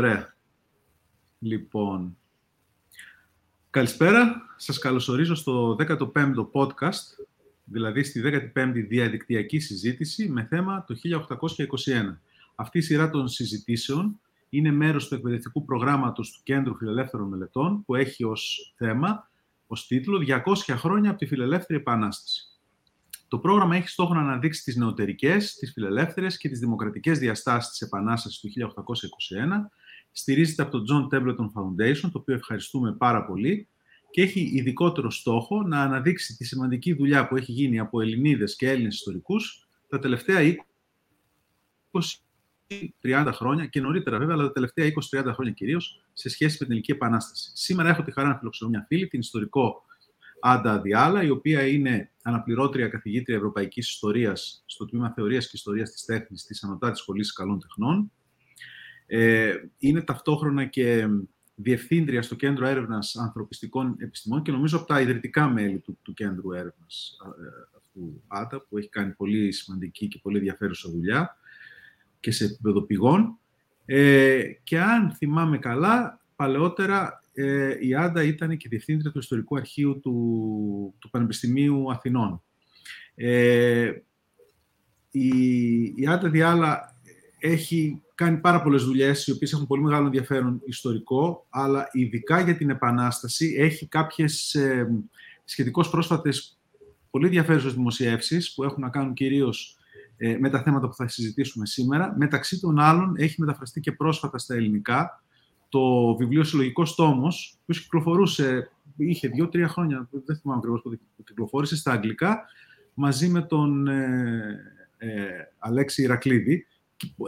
Ωραία. Λοιπόν, καλησπέρα. Σας καλωσορίζω στο 15ο podcast, δηλαδή στη 15η διαδικτυακή συζήτηση με θέμα το 1821. Αυτή η σειρά των συζητήσεων είναι μέρος του εκπαιδευτικού προγράμματος του Κέντρου Φιλελεύθερων Μελετών, που έχει ως θέμα, ως τίτλο «200 χρόνια από τη Φιλελεύθερη Επανάσταση». Το πρόγραμμα έχει στόχο να αναδείξει τις νεωτερικές, τις φιλελεύθερες και τις δημοκρατικές διαστάσεις της Επανάστασης του 1821. Στηρίζεται από το John Templeton Foundation, το οποίο ευχαριστούμε πάρα πολύ, και έχει ειδικότερο στόχο να αναδείξει τη σημαντική δουλειά που έχει γίνει από Ελληνίδες και Έλληνες ιστορικούς τα τελευταία 20-30 χρόνια και νωρίτερα βέβαια, αλλά τα τελευταία 20-30 χρόνια κυρίως σε σχέση με την Ελληνική Επανάσταση. Σήμερα έχω τη χαρά να φιλοξενώ μια φίλη, την ιστορικό Άντα Διάλα, η οποία είναι αναπληρώτρια καθηγήτρια Ευρωπαϊκής Ιστορίας στο τμήμα Θεωρίας και Ιστορίας της Τέχνης της Ανωτάτης Σχολής Καλών Τεχνών. Ε, είναι ταυτόχρονα και διευθύντρια στο Κέντρο Έρευνας Ανθρωπιστικών Επιστημών και νομίζω από τα ιδρυτικά μέλη του, του Κέντρου Έρευνας ε, αυτού Άντα, που έχει κάνει πολύ σημαντική και πολύ ενδιαφέρουσα δουλειά και σε επίπεδο πηγών. Ε, και αν θυμάμαι καλά, παλαιότερα ε, η Άντα ήταν και διευθύντρια του Ιστορικού Αρχείου του, του Πανεπιστημίου Αθηνών. Ε, η, η Άντα Διάλα έχει κάνει πάρα πολλές δουλειές, οι οποίες έχουν πολύ μεγάλο ενδιαφέρον ιστορικό, αλλά ειδικά για την Επανάσταση έχει κάποιες ε, σχετικώς πρόσφατες πολύ ενδιαφέρουσες δημοσιεύσεις που έχουν να κάνουν κυρίως ε, με τα θέματα που θα συζητήσουμε σήμερα. Μεταξύ των άλλων έχει μεταφραστεί και πρόσφατα στα ελληνικά το βιβλίο Συλλογικός Τόμος, που κυκλοφορούσε, είχε δύο-τρία χρόνια, δεν θυμάμαι ακριβώς πότε κυκλοφόρησε, στα αγγλικά, μαζί με τον ε, ε, Αλέξη Ηρακλήδη.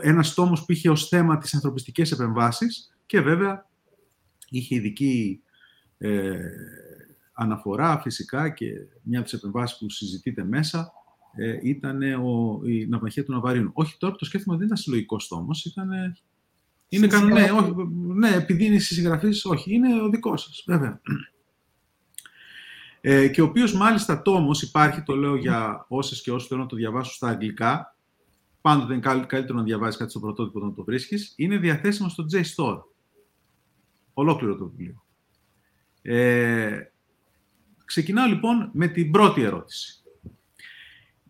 Ένας τόμος που είχε ως θέμα τις ανθρωπιστικές επεμβάσεις και βέβαια είχε ειδική ε, αναφορά φυσικά και μια από τις επεμβάσεις που συζητείται μέσα ε, ήταν ο, η ναυμαχία του Ναβαρίνου. Όχι τώρα που το σκέφτομαι δεν ήταν συλλογικός τόμος, ήταν είναι κανονικό. Ναι, όχι, ναι, επειδή είναι συγγραφή, όχι. Είναι ο δικός σας, βέβαια. Ε, και ο οποίος μάλιστα τόμος υπάρχει, το λέω για όσες και όσους θέλουν να το διαβάσουν στα αγγλικά. Πάντοτε είναι καλύτερο να διαβάζει κάτι στο πρωτότυπο όταν το βρίσκεις. Είναι διαθέσιμο στο JSTOR. Ολόκληρο το βιβλίο. Ε, ξεκινάω λοιπόν με την πρώτη ερώτηση.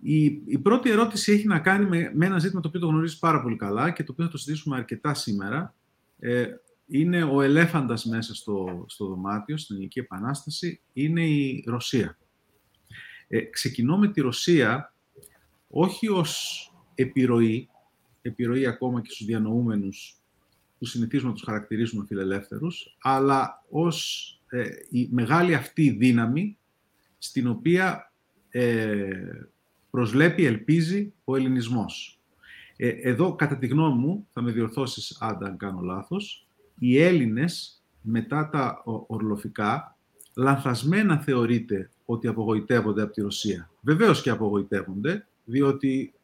Η, η πρώτη ερώτηση έχει να κάνει με, με ένα ζήτημα το οποίο το γνωρίζεις πάρα πολύ καλά και το οποίο θα το συζητήσουμε αρκετά σήμερα. Ε, είναι ο ελέφαντας μέσα στο, στο δωμάτιο, στην Ελληνική Επανάσταση, είναι η Ρωσία. Ε, ξεκινώ με τη Ρωσία όχι ως επιρροή, επιρροή ακόμα και στους διανοούμενους που συνηθίζουμε να τους χαρακτηρίζουμε φιλελεύθερους, αλλά ως ε, η μεγάλη αυτή δύναμη στην οποία ε, προσλέπει, ελπίζει ο ελληνισμός. Ε, εδώ, κατά τη γνώμη μου, θα με διορθώσεις άντα αν κάνω λάθος, οι Έλληνες μετά τα ορλοφικά λανθασμένα θεωρείται ότι απογοητεύονται από τη Ρωσία. Βεβαίως και απογοητεύονται, διότι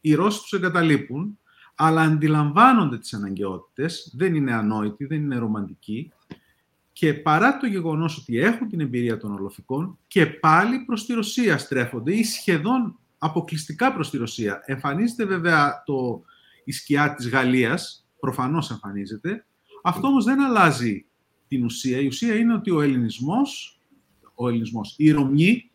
οι Ρώσοι τους εγκαταλείπουν, αλλά αντιλαμβάνονται τις αναγκαιότητες, δεν είναι ανόητοι, δεν είναι ρομαντικοί και παρά το γεγονός ότι έχουν την εμπειρία των ορλοφικών και πάλι προς τη Ρωσία στρέφονται ή σχεδόν αποκλειστικά προς τη Ρωσία. Εμφανίζεται βέβαια το, η σκιά της Γαλλίας, προφανώς εμφανίζεται. Αυτό όμως δεν αλλάζει την ουσία. Η ουσία είναι ότι ο ελληνισμός, ο ελληνισμός η Ρωμιοί,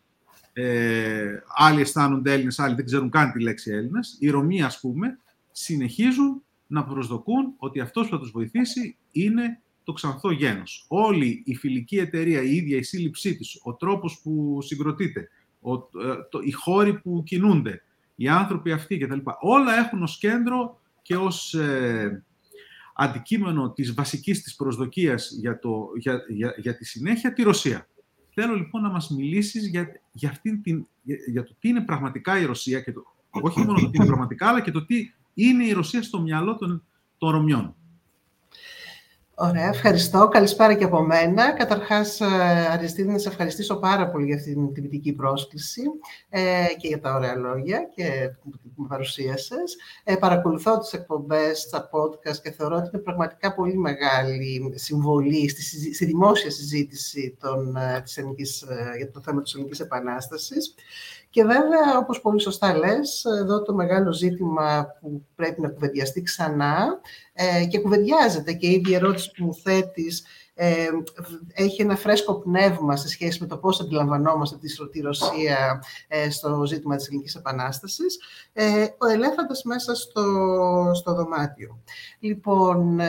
ε, άλλοι αισθάνονται Έλληνες, άλλοι δεν ξέρουν καν τη λέξη Έλληνας, οι Ρωμιοί ας πούμε, συνεχίζουν να προσδοκούν ότι αυτός που θα τους βοηθήσει είναι το ξανθό γένος. Όλη η φιλική εταιρεία, η ίδια η σύλληψή της, ο τρόπος που συγκροτείται, ο, ε, το, οι χώροι που κινούνται, οι άνθρωποι αυτοί κτλ. Όλα έχουν ως κέντρο και ως ε, αντικείμενο της βασικής της προσδοκίας για, το, για, για, για τη συνέχεια τη Ρωσία. Θέλω λοιπόν να μας μιλήσεις για, για, αυτήν την, για, για το τι είναι πραγματικά η Ρωσία και το, όχι μόνο το τι είναι πραγματικά, αλλά και το τι είναι η Ρωσία στο μυαλό των, των Ρωμιών. Ωραία, ευχαριστώ. Καλησπέρα και από μένα. Καταρχάς, ε, Αριστίδη, να σε ευχαριστήσω πάρα πολύ για αυτή την τυπητική πρόσκληση ε, και για τα ωραία λόγια και που με παρουσίασες. Ε, παρακολουθώ τις εκπομπές, τα podcast και θεωρώ ότι είναι πραγματικά πολύ μεγάλη συμβολή στη, στη δημόσια συζήτηση των, ε, της ελληνικής, για το θέμα της Ελληνικής Επανάστασης Και βέβαια, όπως πολύ σωστά λες, εδώ το μεγάλο ζήτημα που πρέπει να κουβεντιαστεί ξανά ε, και κουβεντιάζεται και η ίδια ερώτηση που μου θέτεις ε, έχει ένα φρέσκο πνεύμα σε σχέση με το πώς αντιλαμβανόμαστε τη, Ρωσία ε, στο ζήτημα της Ελληνικής Επανάστασης, ε, ο ελέφαντας μέσα στο, στο δωμάτιο. Λοιπόν,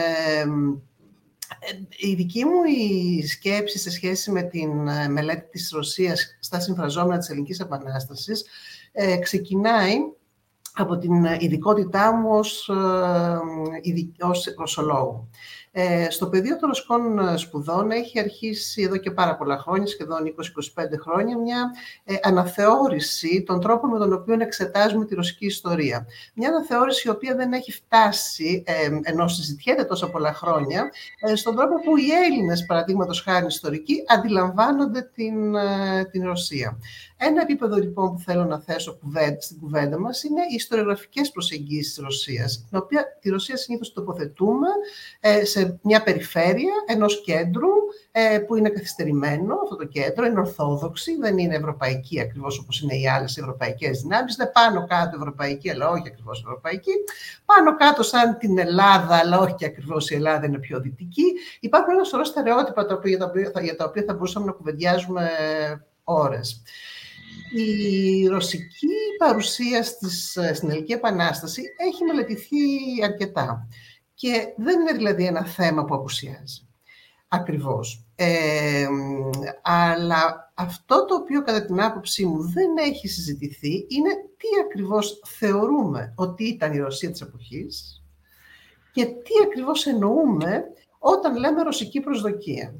η δική μου η σκέψη σε σχέση με την μελέτη της Ρωσίας στα συμφραζόμενα της Ελληνικής Επανάστασης ξεκινάει από την ειδικότητά μου ως, ως ρωσολόγου. Ε, στο πεδίο των ρωσικών ε, σπουδών έχει αρχίσει εδώ και πάρα πολλά χρόνια, σχεδόν 20-25 χρόνια, μια ε, αναθεώρηση των τρόπων με τον οποίο εξετάζουμε τη ρωσική ιστορία. Μια αναθεώρηση η οποία δεν έχει φτάσει, ε, ενώ συζητιέται τόσα πολλά χρόνια, ε, στον τρόπο που οι Έλληνες, παραδείγματος χάρη ιστορικοί, αντιλαμβάνονται την, ε, την Ρωσία. Ένα επίπεδο λοιπόν που θέλω να θέσω στην κουβέντα μας είναι οι ιστοριογραφικές προσεγγίσεις της Ρωσίας, την οποία τη Ρωσία συνήθως τοποθετούμε ε, σε μια περιφέρεια ενός κέντρου ε, που είναι καθυστερημένο αυτό το κέντρο, είναι ορθόδοξη, δεν είναι ευρωπαϊκή ακριβώς όπως είναι οι άλλες ευρωπαϊκές δυνάμεις, είναι πάνω κάτω ευρωπαϊκή, αλλά όχι ακριβώς ευρωπαϊκή, πάνω κάτω σαν την Ελλάδα, αλλά όχι και ακριβώς η Ελλάδα είναι πιο δυτική. Υπάρχουν ένα σωρό στερεότυπα για τα οποία θα μπορούσαμε να κουβεντιάζουμε ώρες. Η ρωσική παρουσία στις, στην Ελληνική Επανάσταση έχει μελετηθεί αρκετά και δεν είναι δηλαδή ένα θέμα που απουσιάζει. Ακριβώς. Ε, αλλά αυτό το οποίο κατά την άποψή μου δεν έχει συζητηθεί είναι τι ακριβώς θεωρούμε ότι ήταν η Ρωσία της εποχής και τι ακριβώς εννοούμε όταν λέμε ρωσική προσδοκία.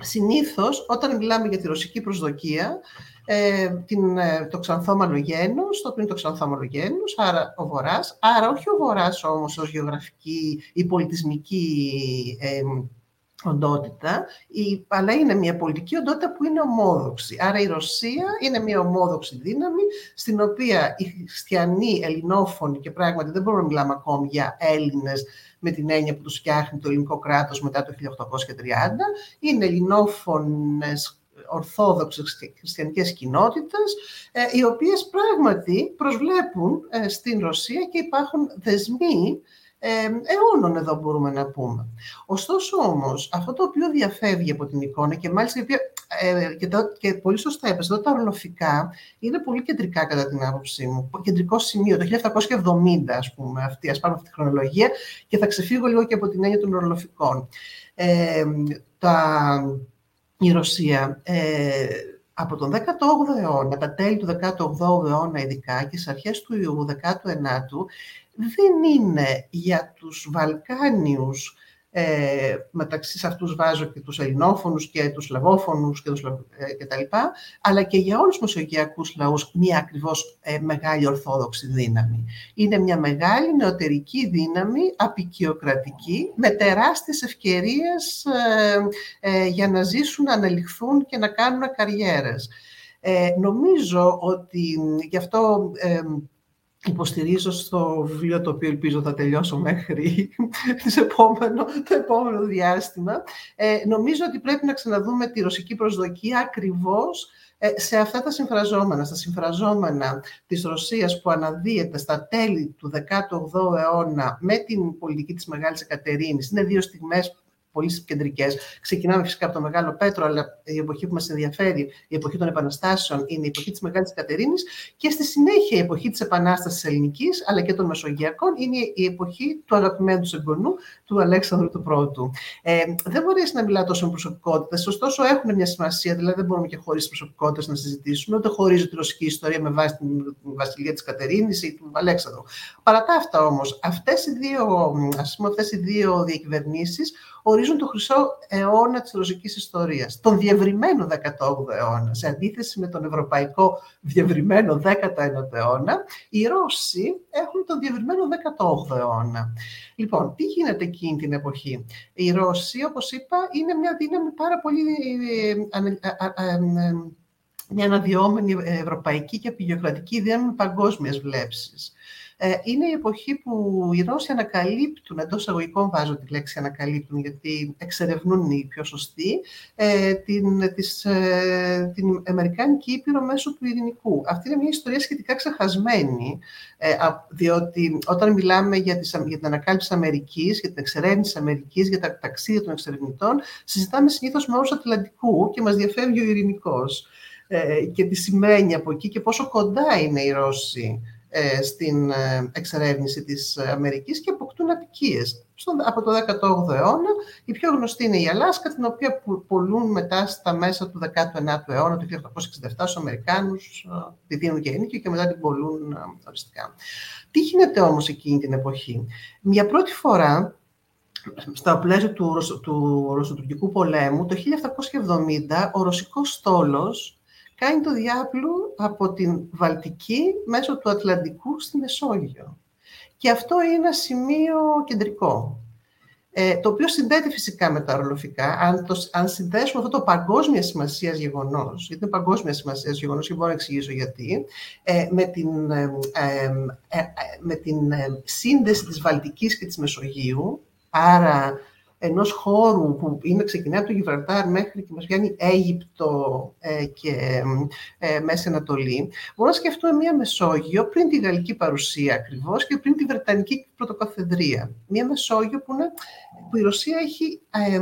Συνήθως, όταν μιλάμε για τη ρωσική προσδοκία, ε, την, ε, το ξανθόμαλο γένος, το οποίο είναι το ξανθόμαλο γένος, άρα ο Βορράς, άρα όχι ο Βορράς όμως ως γεωγραφική ή πολιτισμική ε, οντότητα, η, αλλά είναι μια πολιτική οντότητα που είναι ομόδοξη. Άρα η Ρωσία είναι μια ομόδοξη δύναμη, στην οποία οι χριστιανοί, ελληνόφωνοι και πράγματι δεν μπορούμε να μιλάμε ακόμη για Έλληνες με την έννοια που τους φτιάχνει το ελληνικό κράτος μετά το 1830, είναι ελληνόφωνες ορθόδοξες χριστιανικές κοινότητες, ε, οι οποίες πράγματι προσβλέπουν ε, στην Ρωσία και υπάρχουν δεσμοί ε, αιώνων εδώ μπορούμε να πούμε. Ωστόσο όμως, αυτό το οποίο διαφεύγει από την εικόνα και μάλιστα και, και πολύ σωστά είπες, εδώ τα ορλοφικά είναι πολύ κεντρικά κατά την άποψή μου. Κεντρικό σημείο, το 1770 ας πούμε, αυτή, ας πάρουμε αυτή τη χρονολογία και θα ξεφύγω λίγο και από την έννοια των ορλοφικών. Ε, τα, η Ρωσία ε, από τον 18ο αιώνα, τα τέλη του 18ου αιώνα ειδικά και στις αρχές του 19ου, δεν είναι για τους Βαλκάνιους ε, μεταξύ σε αυτούς βάζω και τους ελληνόφωνους και τους λαβόφωνους και, τους, ε, και τα λοιπά, αλλά και για όλους τους μεσογειακούς λαούς μια ακριβώς ε, μεγάλη ορθόδοξη δύναμη. Είναι μια μεγάλη νεωτερική δύναμη, απεικιοκρατική, με τεράστιες ευκαιρίες ε, ε, για να ζήσουν, να αναλυχθούν και να κάνουν καριέρες. νομίζω ότι γι' αυτό υποστηρίζω στο βιβλίο το οποίο ελπίζω θα τελειώσω μέχρι επόμενο, το επόμενο διάστημα. Ε, νομίζω ότι πρέπει να ξαναδούμε τη ρωσική προσδοκία ακριβώς ε, σε αυτά τα συμφραζόμενα, στα συμφραζόμενα της Ρωσίας που αναδύεται στα τέλη του 18ου αιώνα με την πολιτική της Μεγάλης Εκατερίνης. Είναι δύο στιγμές πολύ κεντρικές. Ξεκινάμε φυσικά από το Μεγάλο Πέτρο, αλλά η εποχή που μας ενδιαφέρει, η εποχή των Επαναστάσεων, είναι η εποχή της Μεγάλης Κατερίνης. Και στη συνέχεια η εποχή της Επανάστασης Ελληνικής, αλλά και των Μεσογειακών, είναι η εποχή του αγαπημένου του εγγονού, του Αλέξανδρου του Πρώτου. Ε, δεν μπορείς να μιλάω τόσο με προσωπικότητες, ωστόσο έχουν μια σημασία, δηλαδή δεν μπορούμε και χωρίς προσωπικότητες να συζητήσουμε, ούτε χωρίζω τη ρωσική ιστορία με βάση την βασιλεία της Κατερίνης ή του Αλέξανδρου. Παρά τα αυτά όμως, αυτές οι δύο, οι δύο διακυβερνήσεις ορίζουν το χρυσό αιώνα της ρωσικής ιστορίας, τον διευρυμένο 18ο αιώνα. Σε αντίθεση με τον ευρωπαϊκό διευρυμένο 19ο αιώνα, οι Ρώσοι έχουν τον διευρυμένο 18ο αιώνα. Λοιπόν, τι γίνεται εκείνη την εποχή; Οι Ρώσοι, όπως είπα, είναι μια δύναμη πάρα πολύ ε, ε, μια αναδυόμενη ευρωπαϊκή και πηγιοκρατική δύναμη παγκόσμιας βλέψης. Ε, είναι η εποχή που οι Ρώσοι ανακαλύπτουν, εντός εισαγωγικών βάζω τη λέξη ανακαλύπτουν, γιατί εξερευνούν οι πιο σωστοί, ε, την, της, ε, την Αμερικάνικη Ήπειρο μέσω του ειρηνικού. Αυτή είναι μια ιστορία σχετικά ξεχασμένη, ε, διότι όταν μιλάμε για, τις, για την ανακάλυψη Αμερικής, για την εξερεύνηση Αμερικής, για τα ταξίδια των εξερευνητών, συζητάμε συνήθως με όρους Ατλαντικού και μας διαφεύγει ο ειρηνικός ε, και τι σημαίνει από εκεί και πόσο κοντά είναι οι Ρώσοι ε, στην ε, εξερεύνηση της Αμερικής και αποκτούν απικίες. από το 18ο αιώνα η πιο γνωστή είναι η Αλάσκα, την οποία πολλούν μετά στα μέσα του 19ου αιώνα, το 1867, στους Αμερικάνους, τη δίνουν και ενίκιο και μετά την πολλούν οριστικά. Τι γίνεται όμως εκείνη την εποχή; Μια πρώτη φορά στα πλαίσια του, του Ρωσοτουρκικού πολέμου, το 1770, ο ρωσικός στόλος κάνει το διάπλου από την Βαλτική μέσω του Ατλαντικού στη Μεσόγειο. Και αυτό είναι ένα σημείο κεντρικό, ε, το οποίο συνδέεται φυσικά με τα ορολογικά. Αν, το, αν συνδέσουμε αυτό το παγκόσμια σημασίας γεγονός, γιατί είναι παγκόσμια σημασίας γεγονός και μπορώ να εξηγήσω γιατί, ε, με την, ε, με την σύνδεση της Βαλτικής και της Μεσογείου, άρα ενός χώρου που είναι, ξεκινάει από το Γιβραλτάρ μέχρι και μας βγαίνει Αίγυπτο ε, και ε, Μέση Ανατολή, μπορούμε να σκεφτούμε μία Μεσόγειο πριν τη γαλλική παρουσία ακριβώς και πριν τη Βρετανική πρωτοκαθεδρία. Μία Μεσόγειο που, είναι, που η Ρωσία έχει, ε,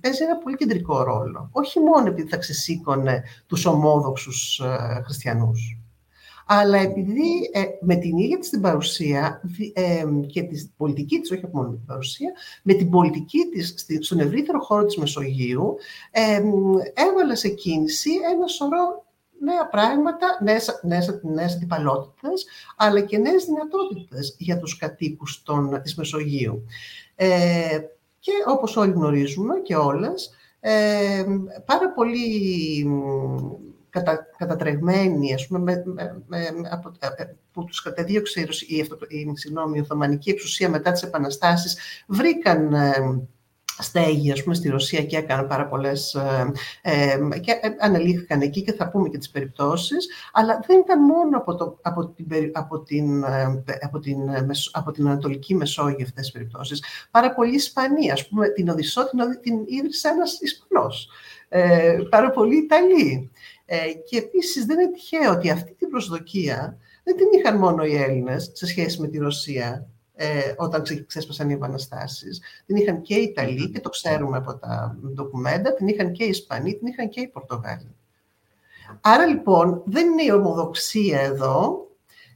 παίζει ένα πολύ κεντρικό ρόλο. Όχι μόνο επειδή θα ξεσήκωνε τους ομόδοξους ε, χριστιανούς αλλά επειδή ε, με την ίδια της την παρουσία ε, και της πολιτική της, όχι μόνο με την παρουσία, με την πολιτική της στον ευρύτερο χώρο της Μεσογείου, ε, έβαλε σε κίνηση ένα σωρό νέα πράγματα, νέες, νέες, νέες αντιπαλότητες, αλλά και νέες δυνατότητες για τους κατοίκους των, της Μεσογείου. Ε, και όπως όλοι γνωρίζουμε και όλες, ε, πάρα πολύ κατα, κατατρεγμένοι, ας πούμε, με, με, από, ε, ε, που τους κατεδίωξε η, η, συγγνώμη, η Οθωμανική εξουσία μετά τις επαναστάσεις, βρήκαν ε, στέγη, ας πούμε, στη Ρωσία και έκαναν πάρα πολλές ε, ε, και ανελήφθηκαν εκεί και θα πούμε και τις περιπτώσεις, αλλά δεν ήταν μόνο από, το, από, την, από, την, από, την, από την Ανατολική Μεσόγειο αυτές τις περιπτώσεις. Πάρα πολλοί Ισπανοί, ας πούμε, την Οδυσσό την, την ίδρυσε ένας Ισπανός. Ε, πάρα πολλοί Ιταλοί. Ε, και επίσης δεν είναι τυχαίο ότι αυτή την προσδοκία δεν την είχαν μόνο οι Έλληνες σε σχέση με τη Ρωσία ε, όταν ξέσπασαν οι επαναστάσεις. Την είχαν και οι Ιταλοί και το ξέρουμε από τα ντοκουμέντα, την είχαν και οι Ισπανοί, την είχαν και οι Πορτογάλοι. Άρα λοιπόν δεν είναι η ομοδοξία εδώ,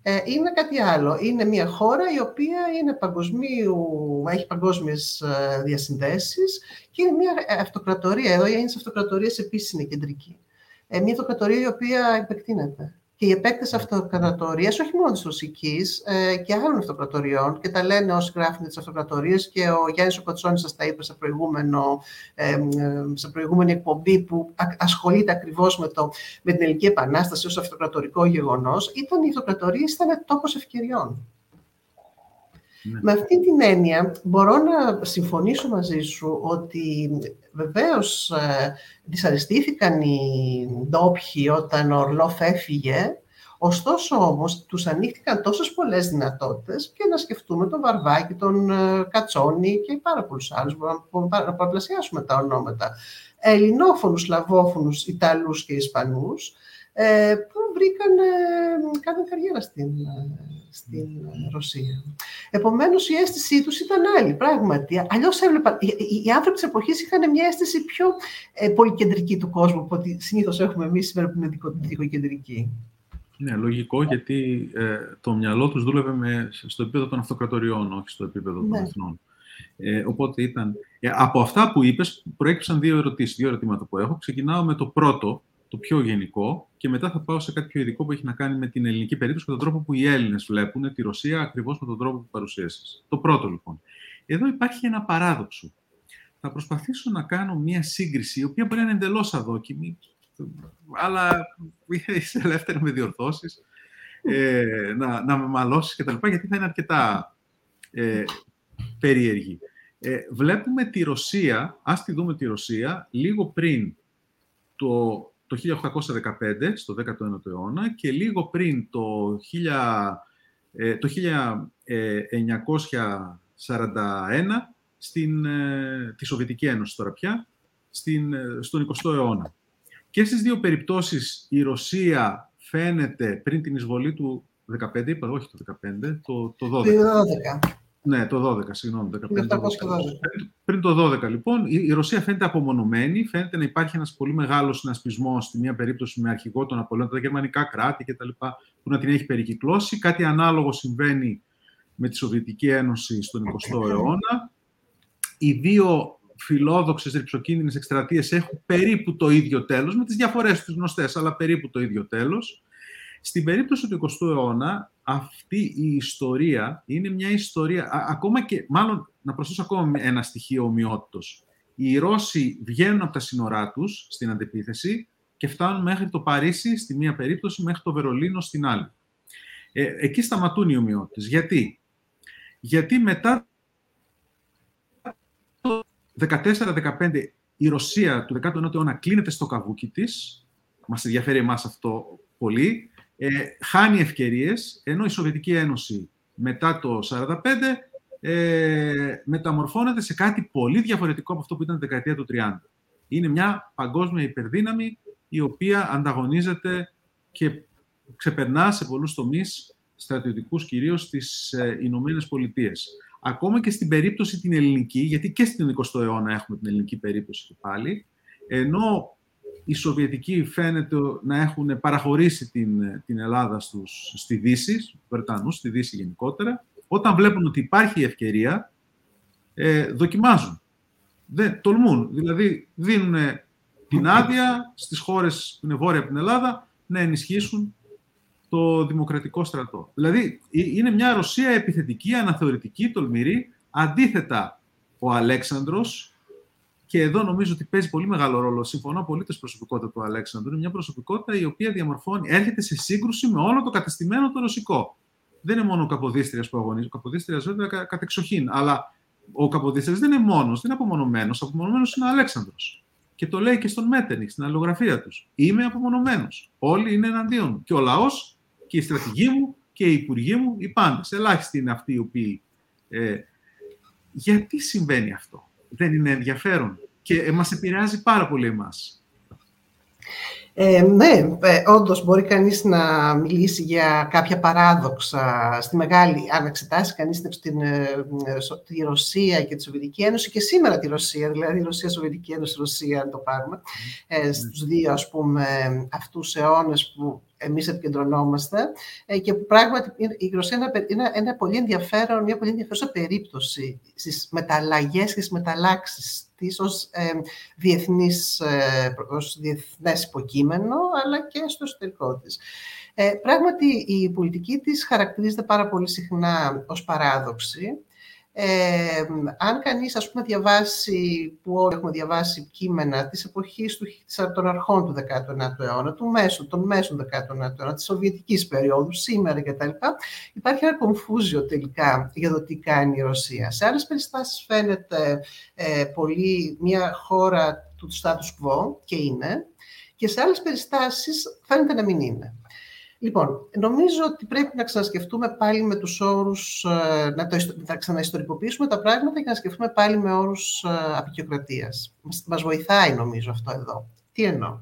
ε, είναι κάτι άλλο. Είναι μια χώρα η οποία είναι παγκοσμίου, έχει παγκόσμιες ε, διασυνδέσεις και είναι μια αυτοκρατορία. Εδώ η έννοια αυτοκρατορίας επίσης είναι κεντρική ε, μια αυτοκρατορία η οποία επεκτείνεται. Και η επέκταση αυτοκρατορία, όχι μόνο της ρωσικής, ε, και άλλων αυτοκρατοριών, και τα λένε όσοι γράφουν τις αυτοκρατορίες, και ο Γιάννης Οκοτσόνη σας τα είπε σε, προηγούμενο, ε, σε προηγούμενη εκπομπή, που ασχολείται ακριβώς με, με την Ελληνική Επανάσταση ως αυτοκρατορικό γεγονός, ήταν οι αυτοκρατορίες ήταν τόπο ευκαιριών. Ναι. Με αυτή την έννοια μπορώ να συμφωνήσω μαζί σου ότι βεβαίως ε, δυσαρεστήθηκαν οι ντόπιοι όταν ο Ορλόφ έφυγε, ωστόσο όμως τους ανοίχτηκαν τόσες πολλές δυνατότητες και να σκεφτούμε τον Βαρβάκη, τον ε, Κατσόνη και πάρα πολλούς άλλους, μπορούμε να παραπλασιάσουμε τα ονόματα, ελληνόφωνους, σλαβόφωνους, Ιταλούς και Ισπανούς, ε, που βρήκαν, κάνουν καριέρα στην, στην Ρωσία. Επομένως, η αίσθησή τους ήταν άλλη, πράγματι. Αλλιώς έβλεπα, οι, οι άνθρωποι της εποχής είχαν μια αίσθηση πιο ε, πολυκεντρική του κόσμου από ό,τι συνήθως έχουμε εμείς σήμερα που είναι δικοκεντρική. Ναι, λογικό, γιατί ε, το μυαλό τους δούλευε με, στο επίπεδο των αυτοκρατοριών, όχι στο επίπεδο των ναι. εθνών. Ε, οπότε ήταν... Ε, από αυτά που είπες, προέκυψαν δύο ερωτήσεις, δύο ερωτήματα που έχω. Ξεκινάω με το πρώτο, το πιο γενικό και μετά θα πάω σε κάτι πιο ειδικό που έχει να κάνει με την ελληνική περίπτωση και τον τρόπο που οι Έλληνες βλέπουν τη Ρωσία ακριβώς με τον τρόπο που παρουσίασες. Το πρώτο λοιπόν. Εδώ υπάρχει ένα παράδοξο. Θα προσπαθήσω να κάνω μια σύγκριση, η οποία μπορεί να είναι εντελώς αδόκιμη, αλλά είσαι ελεύθερη με διορθώσεις, ε, να, να με μαλώσεις κτλ. Γιατί θα είναι αρκετά ε, περίεργη. Ε, βλέπουμε τη Ρωσία, ας τη δούμε τη Ρωσία, λίγο πριν το το 1815, στο 19ο αιώνα, και λίγο πριν το Ε, το 1941 στην, ε, τη Σοβιετική Ένωση τώρα πια, στην, ε, στον 20ο αιώνα. Και στις δύο περιπτώσεις η Ρωσία φαίνεται πριν την εισβολή του 15, είπα, όχι το 15, το, το 12. Το 12. Ναι, το 12, συγγνώμη. 15, πριν το 12, λοιπόν, η, Ρωσία φαίνεται απομονωμένη, φαίνεται να υπάρχει ένας πολύ μεγάλος συνασπισμός, στη μία περίπτωση με αρχηγό τον Απολέον, τα γερμανικά κράτη κτλ. που να την έχει περικυκλώσει. Κάτι ανάλογο συμβαίνει με τη Σοβιετική Ένωση στον 20ο αιώνα. Οι δύο φιλόδοξες ρηψοκίνδυνες εκστρατείες έχουν περίπου το ίδιο τέλος, με τις διαφορές τους γνωστές, αλλά περίπου το ίδιο τέλος. Στην περίπτωση του 20ου αιώνα, αυτή η ιστορία είναι μια ιστορία, ακόμα και, μάλλον να προσθέσω ακόμα ένα στοιχείο ομοιότητος. Οι Ρώσοι βγαίνουν από τα σύνορά τους στην αντεπίθεση και φτάνουν μέχρι το Παρίσι στη μία περίπτωση, μέχρι το Βερολίνο στην άλλη. Ε, εκεί σταματούν οι ομοιότητες. Γιατί; Γιατί μετά το 14-15 η Ρωσία του 19ου αιώνα κλείνεται στο καβούκι της, μας ενδιαφέρει εμάς αυτό πολύ, ε, χάνει ευκαιρίες, ενώ η Σοβιετική Ένωση μετά το 1945 ε, μεταμορφώνεται σε κάτι πολύ διαφορετικό από αυτό που ήταν τη δεκαετία του 30. Είναι μια παγκόσμια υπερδύναμη η οποία ανταγωνίζεται και ξεπερνά σε πολλούς τομείς στρατιωτικούς κυρίως στις ε, Ηνωμένες Πολιτείες. Ακόμα και στην περίπτωση την ελληνική, γιατί και στην 20ο αιώνα έχουμε την ελληνική περίπτωση και πάλι, ενώ οι Σοβιετικοί φαίνεται να έχουν παραχωρήσει την, την Ελλάδα στους, στη Δύση, στους Βρετανούς, στη Δύση γενικότερα. Όταν βλέπουν ότι υπάρχει ευκαιρία, ε, δοκιμάζουν. Δεν, τολμούν. Δηλαδή, δίνουν την άδεια στις χώρες που είναι βόρεια από την Ελλάδα να ενισχύσουν το δημοκρατικό στρατό. Δηλαδή, είναι μια Ρωσία επιθετική, αναθεωρητική, τολμηρή. Αντίθετα, ο Αλέξανδρος, και εδώ νομίζω ότι παίζει πολύ μεγάλο ρόλο. Συμφωνώ πολύ τη προσωπικότητα του Αλέξανδρου. Είναι μια προσωπικότητα η οποία διαμορφώνει, έρχεται σε σύγκρουση με όλο το κατεστημένο το ρωσικό. Δεν είναι μόνο ο Καποδίστριας που αγωνίζει. Ο Καποδίστριας βέβαια κα, κατεξοχήν. Αλλά ο Καποδίστριας δεν είναι μόνος, δεν είναι απομονωμένος. Απομονωμένος είναι ο Αλέξανδρος. Και το λέει και στον Μέτερνιχ, στην αλληλογραφία τους. Είμαι απομονωμένος. Όλοι είναι εναντίον μου. Και ο λαός και η στρατηγοί μου και οι υπουργοί μου, οι πάντες. Ελάχιστοι είναι αυτοί οι οποίοι. Ε, γιατί συμβαίνει αυτό; Δεν είναι ενδιαφέρον και μας επηρεάζει πάρα πολύ εμάς. Ε, ναι, ε, όντως μπορεί κανείς να μιλήσει για κάποια παράδοξα στη μεγάλη, αν εξετάσει κανείς την, ε, τη Ρωσία και τη Σοβιετική Ένωση και σήμερα τη Ρωσία, δηλαδή η Ρωσία, Σοβιετική Ένωση, Ρωσία, αν το πάρουμε, ε, στους δύο ας πούμε αυτούς αιώνες που εμείς επικεντρωνόμαστε ε, και που πράγματι η Ρωσία είναι ένα πολύ ενδιαφέρον, μια πολύ ενδιαφέρουσα περίπτωση στις μεταλλαγές και στις μεταλλάξεις της ως, ε, διεθνής, ε, ως διεθνές υποκείμενο, αλλά και στο εσωτερικό της. Ε, πράγματι, η πολιτική της χαρακτηρίζεται πάρα πολύ συχνά ως παράδοξη. Ε, αν κανείς, ας πούμε, διαβάσει, που όλοι έχουμε διαβάσει κείμενα της εποχής του, των αρχών του 19ου αιώνα, του μέσου, των μέσων 19ου αιώνα, της Σοβιετικής περίοδου, σήμερα κτλ. Υπάρχει ένα κομφούζιο τελικά για το τι κάνει η Ρωσία. Σε άλλες περιστάσεις φαίνεται ε, πολύ μια χώρα του status quo και είναι, και σε άλλες περιστάσεις φαίνεται να μην είναι. Λοιπόν, νομίζω ότι πρέπει να ξανασκεφτούμε πάλι με τους όρους, ε, να, το, να ξαναιστορικοποιήσουμε τα πράγματα και να σκεφτούμε πάλι με όρους ε, απεικιοκρατίας. Μας, μας βοηθάει νομίζω αυτό εδώ. Τι εννοώ.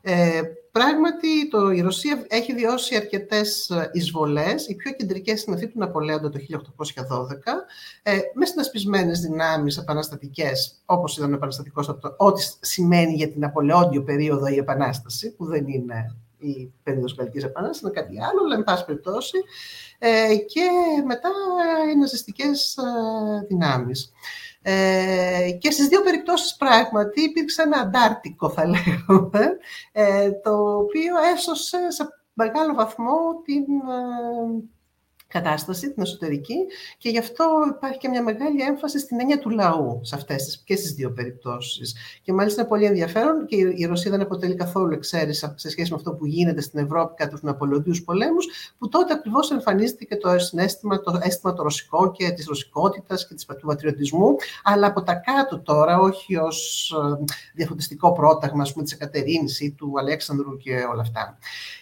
Ε, πράγματι, το, η Ρωσία έχει βιώσει αρκετές ε, εισβολές. Οι πιο κεντρικές είναι αυτή του Ναπολέοντα το 1812, ε, με συνασπισμένες δυνάμεις επαναστατικές, όπως ήταν ο επαναστατικός, ό,τι σημαίνει για την Ναπολεόντιο περίοδο η Επανάσταση, που δεν είναι η περίοδος Γαλλικής Επανάστασης, είναι κάτι άλλο, αλλά εν πάση περιπτώσει, ε, και μετά οι ναζιστικές ε, δυνάμεις. Ε, και στις δύο περιπτώσεις πράγματι υπήρξε ένα αντάρτικο, θα λέγαμε, ε, το οποίο έσωσε σε μεγάλο βαθμό την, ε, κατάσταση, την εσωτερική, και γι' αυτό υπάρχει και μια μεγάλη έμφαση στην έννοια του λαού σε αυτές τις, και στις δύο περιπτώσεις. Και μάλιστα είναι πολύ ενδιαφέρον και η Ρωσία δεν αποτελεί καθόλου εξαίρεση σε σχέση με αυτό που γίνεται στην Ευρώπη κατά τους Ναπολεοντίους πολέμους, που τότε ακριβώς εμφανίζεται και το συνέστημα, το αίσθημα το ρωσικό και της ρωσικότητας και του πατριωτισμού, αλλά από τα κάτω τώρα, όχι ως ε, διαφωτιστικό πρόταγμα, ας πούμε, της Εκατερίνης ή του Αλέξανδρου και όλα αυτά.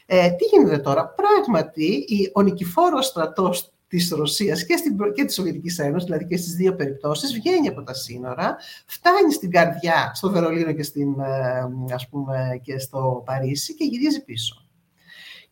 Ε, τι γίνεται τώρα; Πράγματι, ο νικηφόρος στρατός στρατός της Ρωσίας και, στην, και της Σοβιετικής Ένωσης, δηλαδή και στις δύο περιπτώσεις, βγαίνει από τα σύνορα, φτάνει στην καρδιά, στο Βερολίνο και, στην, ε, ας πούμε, και στο Παρίσι και γυρίζει πίσω.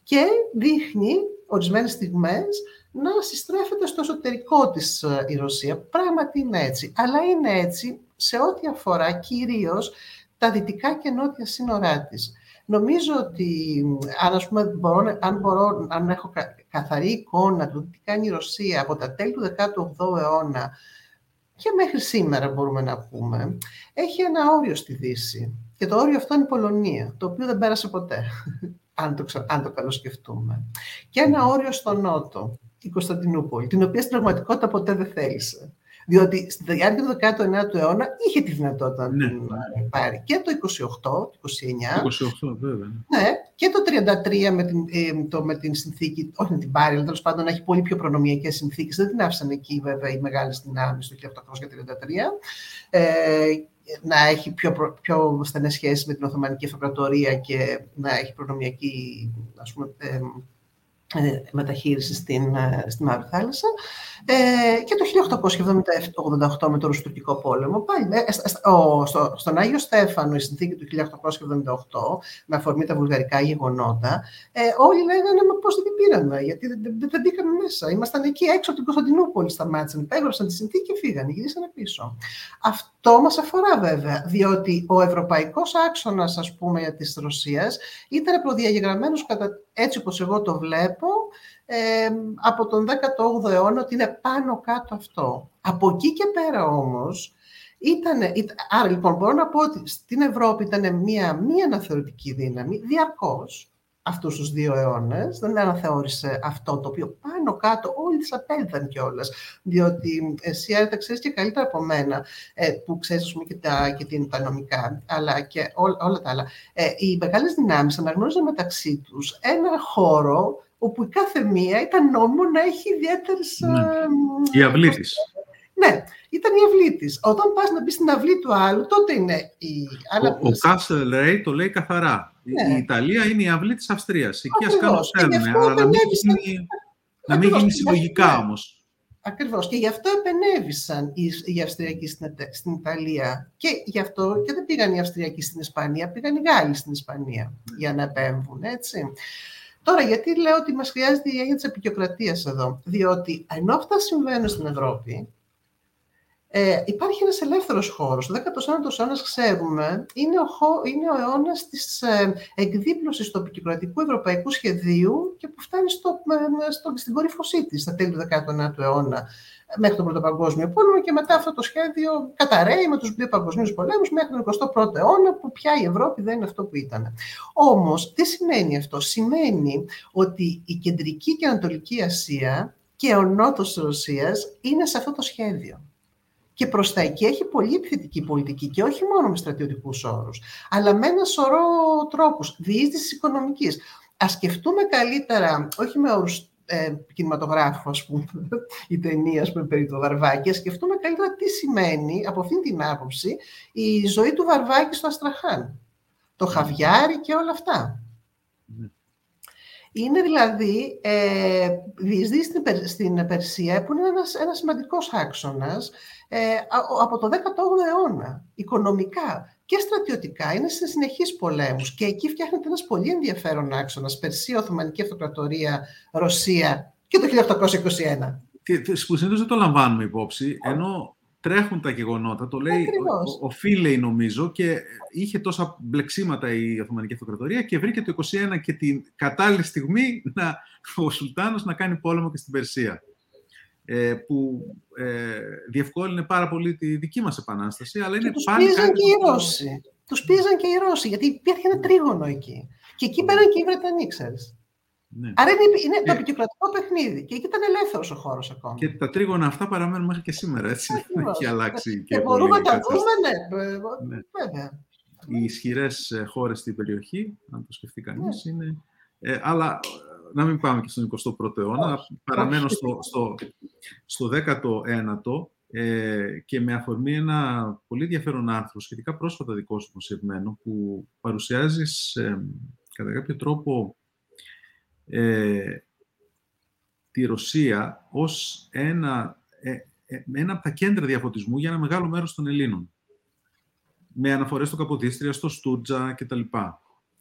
Και δείχνει ορισμένες στιγμές να συστρέφεται στο εσωτερικό της ε, η Ρωσία. Πράγματι είναι έτσι. Αλλά είναι έτσι σε ό,τι αφορά κυρίως τα δυτικά και νότια σύνορά της. Νομίζω ότι αν, ας πούμε, μπορώ, αν, μπορώ, αν έχω καθαρή εικόνα του τι κάνει η Ρωσία από τα τέλη του 18ου αιώνα και μέχρι σήμερα μπορούμε να πούμε, έχει ένα όριο στη Δύση. Και το όριο αυτό είναι η Πολωνία, το οποίο δεν πέρασε ποτέ, αν το, αν το καλοσκεφτούμε. Και ένα όριο στο Νότο, η Κωνσταντινούπολη, την οποία στην πραγματικότητα ποτέ δεν θέλησε. Διότι στη διάρκεια του 19ου αιώνα είχε τη δυνατότητα να ναι. την πάρει και το 28, το 29. 28, βέβαια. Ναι, και το 33 με την, ε, το, με την συνθήκη, όχι με την πάρει, αλλά τέλος πάντων έχει πολύ πιο προνομιακές συνθήκες. Δεν την άφησαν εκεί, βέβαια, οι μεγάλες δυνάμει το 1833. Ε, να έχει πιο, πιο στενές σχέσεις με την Οθωμανική Αυτοκρατορία και να έχει προνομιακή ας πούμε, ε, ε, μεταχείριση στην, ε, στη Μαύρη Θάλασσα. Ε, και το 1888 με το Ρουστουρκικό πόλεμο πάλι, ε, στο, στον Άγιο Στέφανο η συνθήκη του 1878 με αφορμή τα βουλγαρικά γεγονότα ε, όλοι λέγανε μα πώς δεν την πήραμε γιατί δεν, δεν, δεν μπήκαμε μέσα. Ήμασταν εκεί έξω από την Κωνσταντινούπολη σταμάτησαν υπέγραψαν τη συνθήκη και φύγανε, γυρίσανε πίσω αυτό μας αφορά βέβαια διότι ο ευρωπαϊκός άξονας ας πούμε της Ρωσίας ήταν προδιαγεγραμμένος κατά έτσι όπως εγώ το βλέπω, ε, από τον 18ο αιώνα ότι είναι πάνω κάτω αυτό. Από εκεί και πέρα όμως, ήταν, άρα λοιπόν μπορώ να πω ότι στην Ευρώπη ήταν μία, μία αναθεωρητική δύναμη διαρκώς, αυτούς τους δύο αιώνες. Δεν αναθεώρησε αυτό το οποίο πάνω κάτω όλοι τις απέλθαν κιόλας. Διότι εσύ Άρη, τα ξέρεις και καλύτερα από μένα, ε, που ξέρεις και, τα, και την, τα νομικά, αλλά και όλα, όλα τα άλλα. Ε, οι μεγάλες δυνάμεις αναγνώριζαν μεταξύ τους ένα χώρο όπου η κάθε μία ήταν νόμιμο να έχει ιδιαίτερες. Ναι. Η αυλή τη. Ναι, ήταν η αυλή της. Όταν πας να μπεις στην αυλή του άλλου, τότε είναι η. Ο, ο Κάσελ Ρέι το λέει καθαρά. Ναι. Η Ιταλία είναι η αυλή της Αυστρίας. Εκεί ας κάνουν θέλουν, αλλά να μην γίνει, να μην γίνει συλλογικά όμως. Ακριβώς. Και γι' αυτό επενέβησαν οι, οι Αυστριακοί στην, στην Ιταλία. Και γι' αυτό και δεν πήγαν οι Αυστριακοί στην Ισπανία, πήγαν οι Γάλλοι στην Ισπανία για να επέμβουν. Έτσι. Τώρα, γιατί λέω ότι μας χρειάζεται η έννοια της επικιοκρατία εδώ; Διότι ενώ αυτά συμβαίνουν στην Ευρώπη, ε, υπάρχει ένας ελεύθερος χώρος. Ο 19ος αιώνας, ξέρουμε, είναι ο, είναι ο αιώνας της ε, εκδίπλωσης του επικοινωνικού ευρωπαϊκού σχεδίου και που φτάνει στο, στο, στην κορύφωσή της στα τέλη του 19ου αιώνα μέχρι τον Πρώτο Παγκόσμιο Πόλεμο και μετά αυτό το σχέδιο καταραίει με τους δύο παγκοσμίους πολέμους μέχρι τον 21ο αιώνα που πια η Ευρώπη δεν είναι αυτό που ήταν. Όμως, τι σημαίνει αυτό; Σημαίνει ότι η Κεντρική και Ανατολική Ασία και ο Νότος της Ρωσίας είναι σε αυτό το σχέδιο και προς τα εκεί έχει πολύ επιθετική πολιτική και όχι μόνο με στρατιωτικούς όρους, αλλά με ένα σωρό τρόπους διείσδυσης οικονομικής. Α σκεφτούμε καλύτερα, όχι με όρους ε, κινηματογράφου, ας πούμε, η ταινία πούμε, περί του Βαρβάκη, ας σκεφτούμε καλύτερα τι σημαίνει από αυτήν την άποψη η ζωή του Βαρβάκη στο Αστραχάν. Το χαβιάρι και όλα αυτά. Ναι. Είναι δηλαδή ε, στην, στην Περσία που είναι ένας, ένας σημαντικός άξονας ε, από το 18ο αιώνα, οικονομικά και στρατιωτικά. Είναι σε συνεχείς πολέμους και εκεί φτιάχνεται ένας πολύ ενδιαφέρον άξονας, Περσία, Οθωμανική Αυτοκρατορία, Ρωσία και το 1821. Και που συνήθως δεν το λαμβάνουμε υπόψη, ενώ τρέχουν τα γεγονότα, το λέει ο, ο Φίλεϊ νομίζω και είχε τόσα μπλεξίματα η Οθωμανική Αυτοκρατορία και βρήκε το 21 και την κατάλληλη στιγμή να, ο Σουλτάνος να κάνει πόλεμο και στην Περσία. Ε, που ε, διευκόλυνε πάρα πολύ τη δική μας επανάσταση, αλλά είναι τους πάλι πίεζαν και οι Ρώσοι. Τους πίεζαν και οι Ρώσοι, γιατί υπήρχε ένα τρίγωνο εκεί. Και εκεί πέραν και οι Βρετανοί, ξέρεις. Ναι. Άρα είναι, είναι το επικοινωνικό παιχνίδι και εκεί ήταν ελεύθερος ο χώρος ακόμα. Και τα τρίγωνα αυτά παραμένουν μέχρι και σήμερα, έτσι. Δεν έχει αλλάξει. Και, και μπορούμε να τα δούμε, ναι, ναι. βέβαια. Οι ισχυρές ε, χώρες στην περιοχή, αν το σκεφτεί κανείς, ναι. είναι. Ε, αλλά να μην πάμε και στον 21ο αιώνα, παραμένω στο, στο, στο 19ο ε, και με αφορμή ένα πολύ ενδιαφέρον άρθρο, σχετικά πρόσφατα δικό σου δημοσιευμένο, που παρουσιάζεις ε, κατά κάποιο τρόπο ε, τη Ρωσία ως ένα, ε, ένα από τα κέντρα διαφωτισμού για ένα μεγάλο μέρος των Ελλήνων. Με αναφορές στο Καποδίστρια, στο Στούτζα κτλ.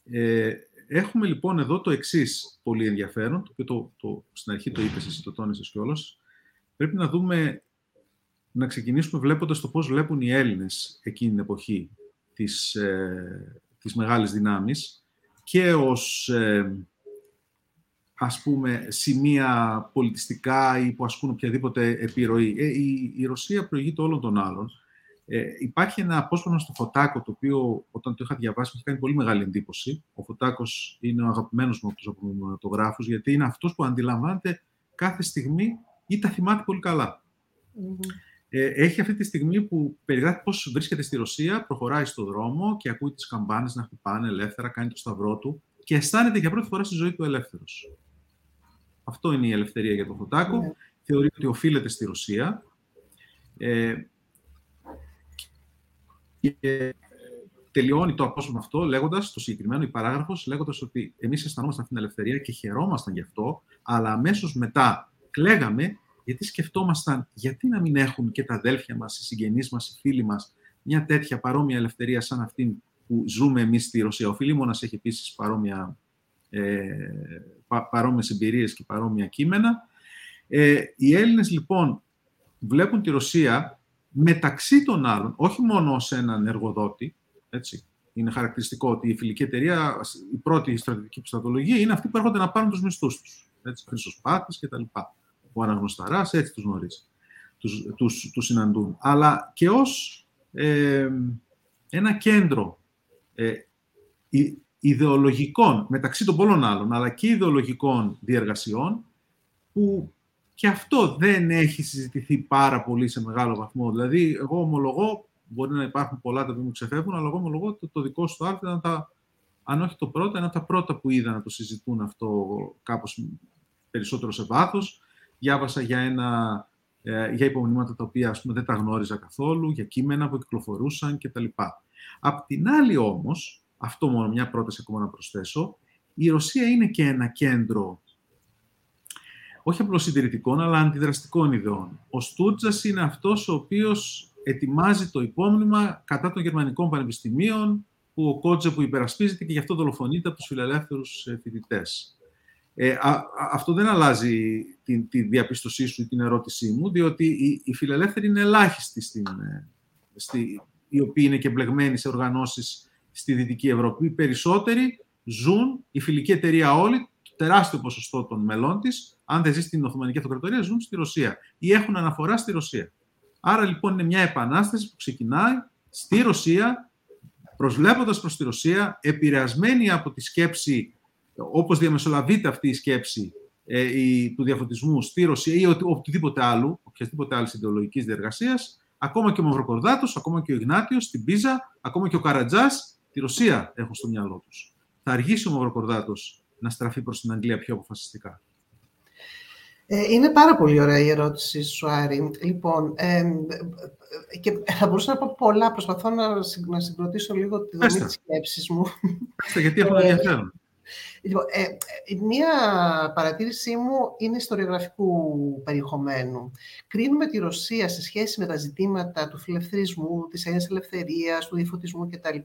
Ε, έχουμε λοιπόν εδώ το εξής πολύ ενδιαφέρον, το οποίο το, το, στην αρχή το είπες εσύ, το τόνισες κιόλας. Πρέπει να δούμε, να ξεκινήσουμε βλέποντας το πώς βλέπουν οι Έλληνες εκείνη την εποχή της, ε, της μεγάλης δυνάμεις και ως ε, ας πούμε, σημεία πολιτιστικά ή που ασκούν οποιαδήποτε επιρροή. Ε, η, η Ρωσία προηγείται όλων των άλλων. Ε, υπάρχει ένα απόσπασμα στο Φωτάκο, το οποίο όταν το είχα διαβάσει μου είχε κάνει πολύ μεγάλη εντύπωση. Ο Φωτάκος είναι ο αγαπημένος μου από τους απομονωτογράφους, γιατί είναι αυτός που αντιλαμβάνεται κάθε στιγμή ή τα θυμάται πολύ Ε, έχει αυτή τη στιγμή που περιγράφει πώς βρίσκεται στη Ρωσία, προχωράει στο δρόμο και ακούει τις καμπάνες να χτυπάνε ελεύθερα, κάνει το σταυρό του και αισθάνεται για πρώτη φορά στη ζωή του ελεύθερος. Αυτό είναι η ελευθερία για τον Φωτάκο. Ναι. Θεωρεί ότι οφείλεται στη Ρωσία. Ε, και τελειώνει το απόσπασμα αυτό λέγοντας, το συγκεκριμένο η παράγραφος, λέγοντας ότι εμείς αισθανόμαστε αυτή την ελευθερία και χαιρόμασταν γι' αυτό, αλλά αμέσως μετά κλαίγαμε γιατί σκεφτόμασταν γιατί να μην έχουν και τα αδέλφια μας, οι συγγενείς μας, οι φίλοι μας, μια τέτοια παρόμοια ελευθερία σαν αυτή που ζούμε εμείς στη Ρωσία. Ο Φιλίμωνας έχει επίσης παρόμοια ε, παρόμοιες εμπειρίες και παρόμοια κείμενα. Ε, οι Έλληνες λοιπόν βλέπουν τη Ρωσία μεταξύ των άλλων, όχι μόνο ως έναν εργοδότη, έτσι, είναι χαρακτηριστικό ότι η φιλική εταιρεία, η πρώτη στρατηγική πιστατολογία είναι αυτοί που έρχονται να πάρουν τους μισθούς τους. Έτσι, Χρυσοσπάτης και τα λοιπά. Ο Αναγνωσταράς έτσι τους γνωρίζει. Τους, τους, τους συναντούν. Αλλά και ως ε, ένα κέντρο ε, ιδεολογικών, μεταξύ των πολλών άλλων, αλλά και ιδεολογικών διεργασιών, που και αυτό δεν έχει συζητηθεί πάρα πολύ σε μεγάλο βαθμό. Δηλαδή, εγώ ομολογώ, μπορεί να υπάρχουν πολλά τα οποία μου ξεφεύγουν, αλλά εγώ ομολογώ ότι το δικό σου άρθρο ήταν τα, αν όχι το πρώτο, ένα από τα πρώτα που είδα να το συζητούν αυτό κάπως περισσότερο σε βάθος. Διάβασα για, ένα, ε, για υπομνήματα τα οποία ας πούμε, δεν τα γνώριζα καθόλου, για κείμενα που κυκλοφορούσαν κτλ. Απ' την άλλη όμως, αυτό μόνο μια πρόταση ακόμα να προσθέσω. Η Ρωσία είναι και ένα κέντρο όχι απλώς συντηρητικών, αλλά αντιδραστικών ιδεών. Ο Στούτζας είναι αυτός ο οποίος ετοιμάζει το υπόμνημα κατά των γερμανικών πανεπιστημίων, που ο Κότζε που υπερασπίζεται και γι' αυτό δολοφονείται από τους φιλελεύθερους ε, φοιτητές. Ε, αυτό δεν αλλάζει την, τη διαπίστωσή σου ή την ερώτησή μου, διότι οι, οι φιλελεύθεροι είναι ελάχιστοι, στην, ε, στη, οι οποίοι είναι και μπλεγμένοι σε οργανώσεις στη Δυτική Ευρώπη. Οι περισσότεροι ζουν, η φιλική εταιρεία όλη, το τεράστιο ποσοστό των μελών της, αν δεν ζεις στην Οθωμανική Αυτοκρατορία, ζουν στη Ρωσία ή έχουν αναφορά στη Ρωσία. Άρα λοιπόν είναι μια επανάσταση που ξεκινάει στη Ρωσία, προσβλέποντας προς τη Ρωσία, επηρεασμένη από τη σκέψη, όπως διαμεσολαβείται αυτή η σκέψη ε, η, του διαφωτισμού στη Ρωσία ή οτι, οτιδήποτε άλλο, οποιασδήποτε άλλης ιδεολογικής διεργασίας, ακόμα και ο Μαυροκορδάτος, ακόμα και ο Ιγνάτιος, στην Πίζα, ακόμα και ο Καρατζάς, τη Ρωσία έχουν στο μυαλό τους. Θα αργήσει ο Μαυροκορδάτος να στραφεί προς την Αγγλία πιο αποφασιστικά. Ε, είναι πάρα πολύ ωραία η ερώτηση σου, Άρη. Λοιπόν, ε, και θα μπορούσα να πω πολλά. Προσπαθώ να, να συγκροτήσω λίγο τη δομή της σκέψης μου. Πέστε, γιατί έχουν ενδιαφέρον. Λοιπόν, ε, ε, μία παρατήρησή μου είναι ιστοριογραφικού περιεχομένου. Κρίνουμε τη Ρωσία σε σχέση με τα ζητήματα του φιλελευθερισμού, της έννοιας ελευθερίας, του διαφωτισμού κτλ.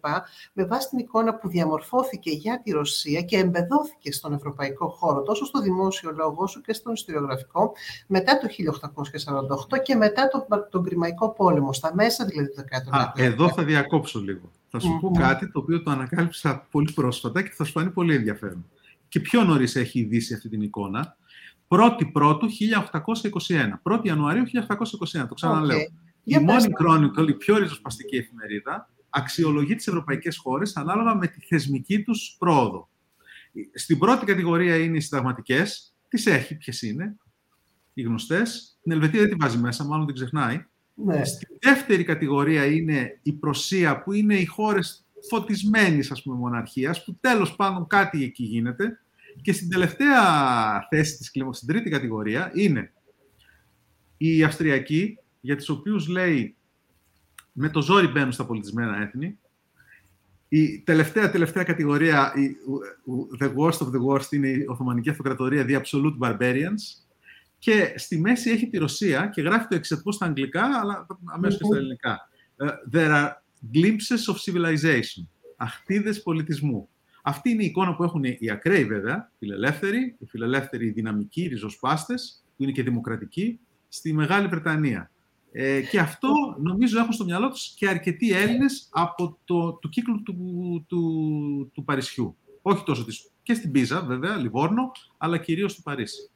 με βάση την εικόνα που διαμορφώθηκε για τη Ρωσία και εμπεδόθηκε στον ευρωπαϊκό χώρο, τόσο στο δημόσιο λόγο όσο και στον ιστοριογραφικό, μετά το 1848 και μετά τον, τον Κρημαϊκό πόλεμο, στα μέσα δηλαδή του 19ου Εδώ θα διακόψω λίγο. Θα σου πω κάτι το οποίο το ανακάλυψα πολύ πρόσφατα και θα σου φανεί πολύ ενδιαφέρον. Και πιο νωρίς έχει ειδήσει αυτή την εικόνα. 1η Πρώτου 1821. 1η Ιανουαρίου 1821. Το ξαναλέω. Η μόνη Chronicle, η πιο ριζοσπαστική εφημερίδα, αξιολογεί τις ευρωπαϊκές χώρες ανάλογα με τη θεσμική τους πρόοδο. Στην πρώτη κατηγορία είναι οι συνταγματικές. Τις έχει, ποιες είναι, οι γνωστές. Την Ελβετία δεν τη βάζει μέσα, μάλλον την ξεχνάει. Ναι. Στη δεύτερη κατηγορία είναι η Προσία, που είναι οι χώρες φωτισμένης, ας πούμε, μοναρχίας, που τέλος πάντων κάτι εκεί γίνεται. Και στην τελευταία θέση της κλίμακας, στην τρίτη κατηγορία, είναι οι Αυστριακοί, για τους οποίους λέει με το ζόρι μπαίνουν στα πολιτισμένα έθνη. Η τελευταία, τελευταία κατηγορία, η, the worst of the worst, είναι η Οθωμανική Αυτοκρατορία, the absolute barbarians. Και στη μέση έχει τη Ρωσία και γράφει το εξαιρετικό στα αγγλικά, αλλά αμέσως και στα ελληνικά. Ε, there are glimpses of civilization. Αχτίδες πολιτισμού. Αυτή είναι η εικόνα που έχουν οι ακραίοι βέβαια, φιλελεύθεροι, οι φιλελεύθεροι δυναμικοί, οι ριζοσπάστες, που είναι και δημοκρατικοί, στη Μεγάλη Βρετανία. Ε, και αυτό νομίζω έχουν στο μυαλό τους και αρκετοί Έλληνες από το, το κύκλο του, του, του, Παρισιού. Όχι τόσο της, και στην Πίζα βέβαια, Λιβόρνο, αλλά κυρίως στο Παρίσι.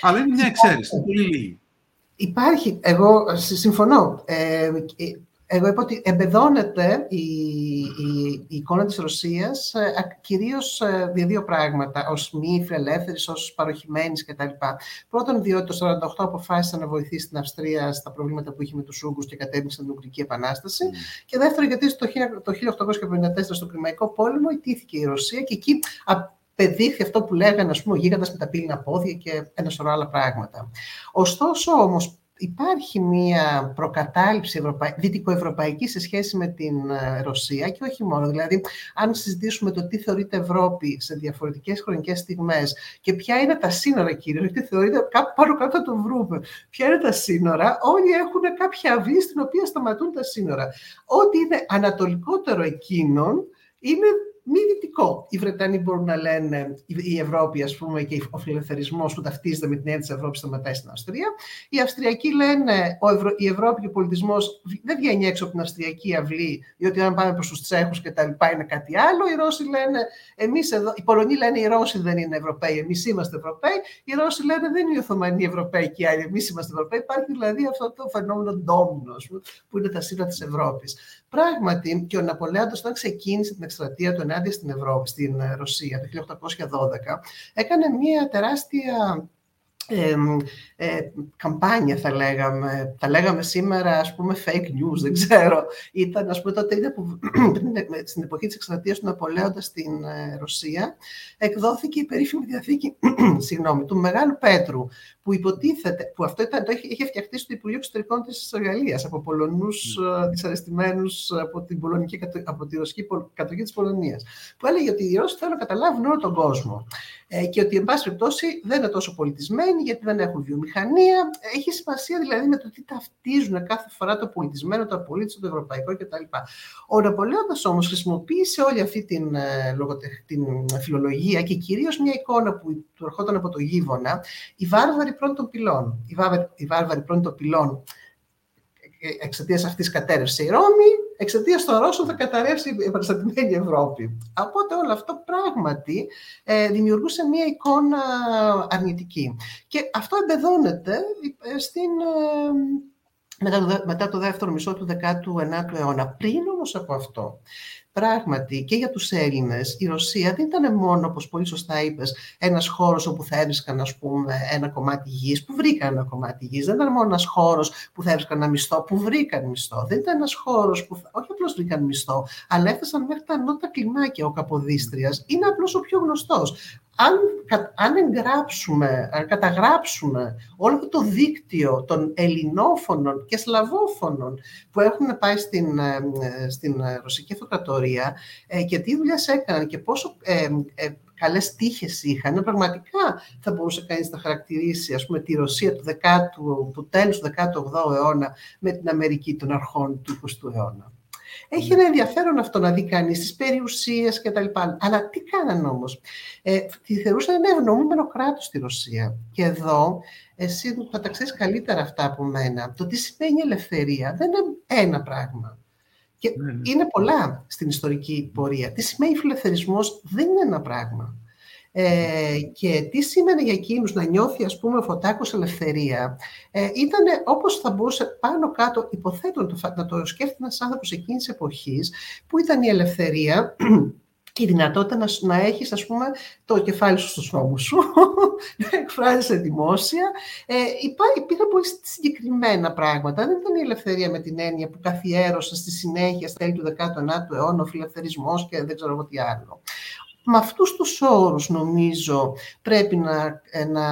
Αλλά είναι μια εξαίρεση, πολύ λίγη. Υπάρχει, εγώ συμφωνώ. Ε, εγώ είπα ότι εμπεδώνεται η, η, η εικόνα της Ρωσίας ε, κυρίως ε, για δύο πράγματα, ως μη φιλελεύθερης, ως παροχημένης κτλ. Πρώτον, διότι το 1948 αποφάσισε να βοηθήσει την Αυστρία στα προβλήματα που είχε με τους Ούγκους και κατέβησε την Ουγγρική Επανάσταση. Mm. Και δεύτερον, γιατί το, το 1854 στο Κρημαϊκό Πόλεμο ιτήθηκε η Ρωσία και εκεί απεδείχθη αυτό που λέγανε ας πούμε, ο γίγαντας με τα πύληνα πόδια και ένα σωρό άλλα πράγματα. Ωστόσο, όμως, υπάρχει μία προκατάληψη ευρωπαϊ... δυτικοευρωπαϊκή σε σχέση με την ε, Ρωσία και όχι μόνο. Δηλαδή, αν συζητήσουμε το τι θεωρείται Ευρώπη σε διαφορετικές χρονικές στιγμές και ποια είναι τα σύνορα κυρίως, γιατί θεωρείται κάπου πάνω κάτω το βρούμε, ποια είναι τα σύνορα, όλοι έχουν κάποια αυλή στην οποία σταματούν τα σύνορα. Ό,τι είναι ανατολικότερο εκείνων είναι μη δυτικό. Οι Βρετανοί μπορούν να λένε η Ευρώπη, ας πούμε, και ο φιλελευθερισμός που ταυτίζεται με την έννοια της Ευρώπης σταματάει στην Αυστρία. Οι Αυστριακοί λένε ο η Ευρώπη και ο πολιτισμός δεν βγαίνει έξω από την Αυστριακή αυλή, διότι αν πάμε προς τους Τσέχους και τα λοιπά είναι κάτι άλλο. Οι Ρώσοι λένε, εμείς εδώ, οι Πολωνοί λένε οι Ρώσοι δεν είναι Ευρωπαίοι, εμείς είμαστε Ευρωπαίοι. Οι Ρώσοι λένε δεν είναι οι Οθωμανοί Ευρωπαίοι και οι άλλοι, εμείς είμαστε Ευρωπαίοι. Υπάρχει δηλαδή αυτό το φαινόμενο ντόμινο, που είναι τα σύνορα της Ευρώπης. Πράγματι, και ο Ναπολέοντας όταν ξεκίνησε την εκστρατεία του ενάντια στην Ευρώπη, στην ε, Ρωσία το 1812, έκανε μια τεράστια ε, καμπάνια θα λέγαμε, θα λέγαμε σήμερα ας πούμε fake news, δεν ξέρω. Ήταν ας πούμε τότε που στην εποχή της εκστρατείας του Ναπολέοντα στην ε, Ρωσία εκδόθηκε η περίφημη διαθήκη συγγνώμη, του Μεγάλου Πέτρου που υποτίθεται, που αυτό ήταν, το είχε, είχε φτιαχτεί στο Υπουργείο Εξωτερικών της Γαλλίας από Πολωνούς mm. δυσαρεστημένους από την, πολωνική, από τη ρωσική κατοχή της Πολωνίας που έλεγε ότι οι Ρώσοι θέλουν να καταλάβουν όλο τον κόσμο ε, και ότι εν πάση περιπτώσει δεν είναι τόσο πολιτισμένοι γιατί δεν έχουν βιομηχανία. Έχει σημασία δηλαδή με το τι ταυτίζουν κάθε φορά το πολιτισμένο, το απολύτως, το ευρωπαϊκό κτλ. Ο Ναπολέοντας όμως χρησιμοποίησε όλη αυτή την, ε, την φιλολογία και κυρίως μια εικόνα που του ερχόταν από το Γίβονα, η βάρβαρη πρώτων πυλών. Η βάρβαρη, η βάρβαρη πρώτων πυλών εξαιτίας αυτής κατέρευσε η Ρώμη, εξαιτίας των Ρώσων θα καταρρεύσει η επαναστατημένη Ευρώπη. Οπότε όλο αυτό πράγματι ε, δημιουργούσε μία εικόνα αρνητική. Και αυτό εμπεδώνεται ε, στην, ε, μετά, το, μετά το δεύτερο μισό του 19ου αιώνα. Πριν όμως από αυτό, Πράγματι, και για τους Έλληνες, η Ρωσία δεν ήταν μόνο, όπως πολύ σωστά είπες, ένας χώρος όπου θα έβρισκαν, ας πούμε, ένα κομμάτι γης, που βρήκαν ένα κομμάτι γης. Δεν ήταν μόνο ένας χώρος που θα έβρισκαν ένα μισθό, που βρήκαν μισθό. Δεν ήταν ένας χώρος που, όχι απλώς βρήκαν μισθό, αλλά έφτασαν μέχρι τα νότα κλιμάκια ο Καποδίστριας. Είναι απλώς ο πιο γνωστός αν, αν εγγράψουμε, αν καταγράψουμε όλο το δίκτυο των ελληνόφωνων και σλαβόφωνων που έχουν πάει στην, ε, στην Ρωσική Αυτοκρατορία ε, και τι δουλειά έκαναν και πόσο ε, ε, καλές τύχες είχαν, πραγματικά θα μπορούσε κανείς να χαρακτηρίσει ας πούμε, τη Ρωσία του, 10, του τέλους του 18ου αιώνα με την Αμερική των αρχών του 20ου αιώνα. Έχει ένα ενδιαφέρον αυτό να δει κανείς τις περιουσίες κτλ. Αλλά τι κάνανε όμως; Ε, τη θεωρούσαν ένα ευνοούμενο κράτος στη Ρωσία. Και εδώ, εσύ θα τα ξέρεις καλύτερα αυτά από μένα. Το τι σημαίνει ελευθερία δεν είναι ένα πράγμα. Και ναι, ναι. είναι πολλά στην ιστορική πορεία. Τι σημαίνει φιλελευθερισμός δεν είναι ένα πράγμα. Ε, και τι σήμαινε για εκείνους να νιώθει ας πούμε ο Φωτάκος ελευθερία; Ε, ήταν όπως θα μπορούσε πάνω κάτω υποθέτω να το σκέφτεται ένας άνθρωπος εκείνης της εποχής που ήταν η ελευθερία η δυνατότητα να, να έχεις, ας πούμε, το κεφάλι σου στους ώμους σου, να εκφράζεσαι δημόσια. Ε, υπήρχαν πολύ συγκεκριμένα πράγματα. Δεν ήταν η ελευθερία με την έννοια που καθιέρωσε στη συνέχεια, στα τέλη του 19ου αιώνα, ο φιλελευθερισμός και δεν ξέρω εγώ τι άλλο με αυτούς τους όρους νομίζω πρέπει να, ε, να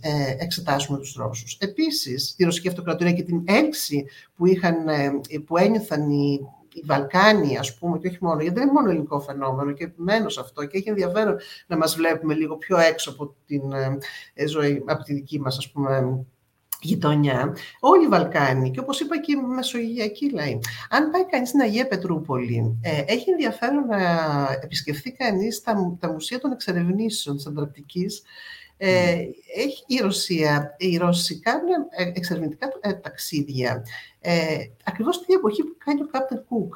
ε, εξετάσουμε τους Ρώσους. Επίσης, τη Ρωσική Αυτοκρατορία και την έλξη που, είχαν, ε, που ένιωθαν οι, οι Βαλκάνοι, ας πούμε, και όχι μόνο, γιατί δεν είναι μόνο ελληνικό φαινόμενο και επιμένω σε αυτό και έχει ενδιαφέρον να μας βλέπουμε λίγο πιο έξω από την ε, ζωή, από τη δική μας, ας πούμε, γειτονιά, όλοι οι Βαλκάνοι και όπως είπα και η Μεσογειακή λαοί. Αν πάει κανείς στην Αγία Πετρούπολη, ε, έχει ενδιαφέρον να επισκεφθεί κανείς τα, τα μουσεία των εξερευνήσεων της Αντραπτικής, ε, έχει η Ρωσία, οι Ρώσοι κάνουν ε, εξερευνητικά ε, ταξίδια, ε, ακριβώς την εποχή που κάνει ο Κάπτερ Κουκ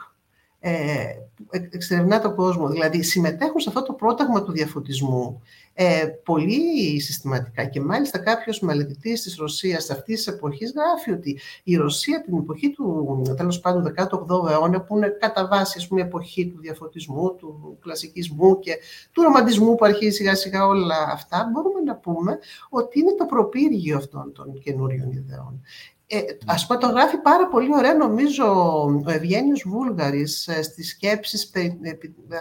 ε, εξερευνά τον κόσμο, δηλαδή συμμετέχουν σε αυτό το πρόταγμα του διαφωτισμού ε, πολύ συστηματικά και μάλιστα κάποιος μελετητής της Ρωσίας αυτής της εποχής γράφει ότι η Ρωσία την εποχή του τέλος πάντων 18ου αιώνα που είναι κατά βάση ας πούμε, η εποχή του διαφωτισμού, του κλασικισμού και του ρομαντισμού που αρχίζει σιγά σιγά όλα αυτά μπορούμε να πούμε ότι είναι το προπύργιο αυτών των καινούριων ιδεών. Ε, ας πούμε, το γράφει πάρα πολύ ωραία, νομίζω, ο Ευγένιος Βούλγαρης ε, στις σκέψεις, ε,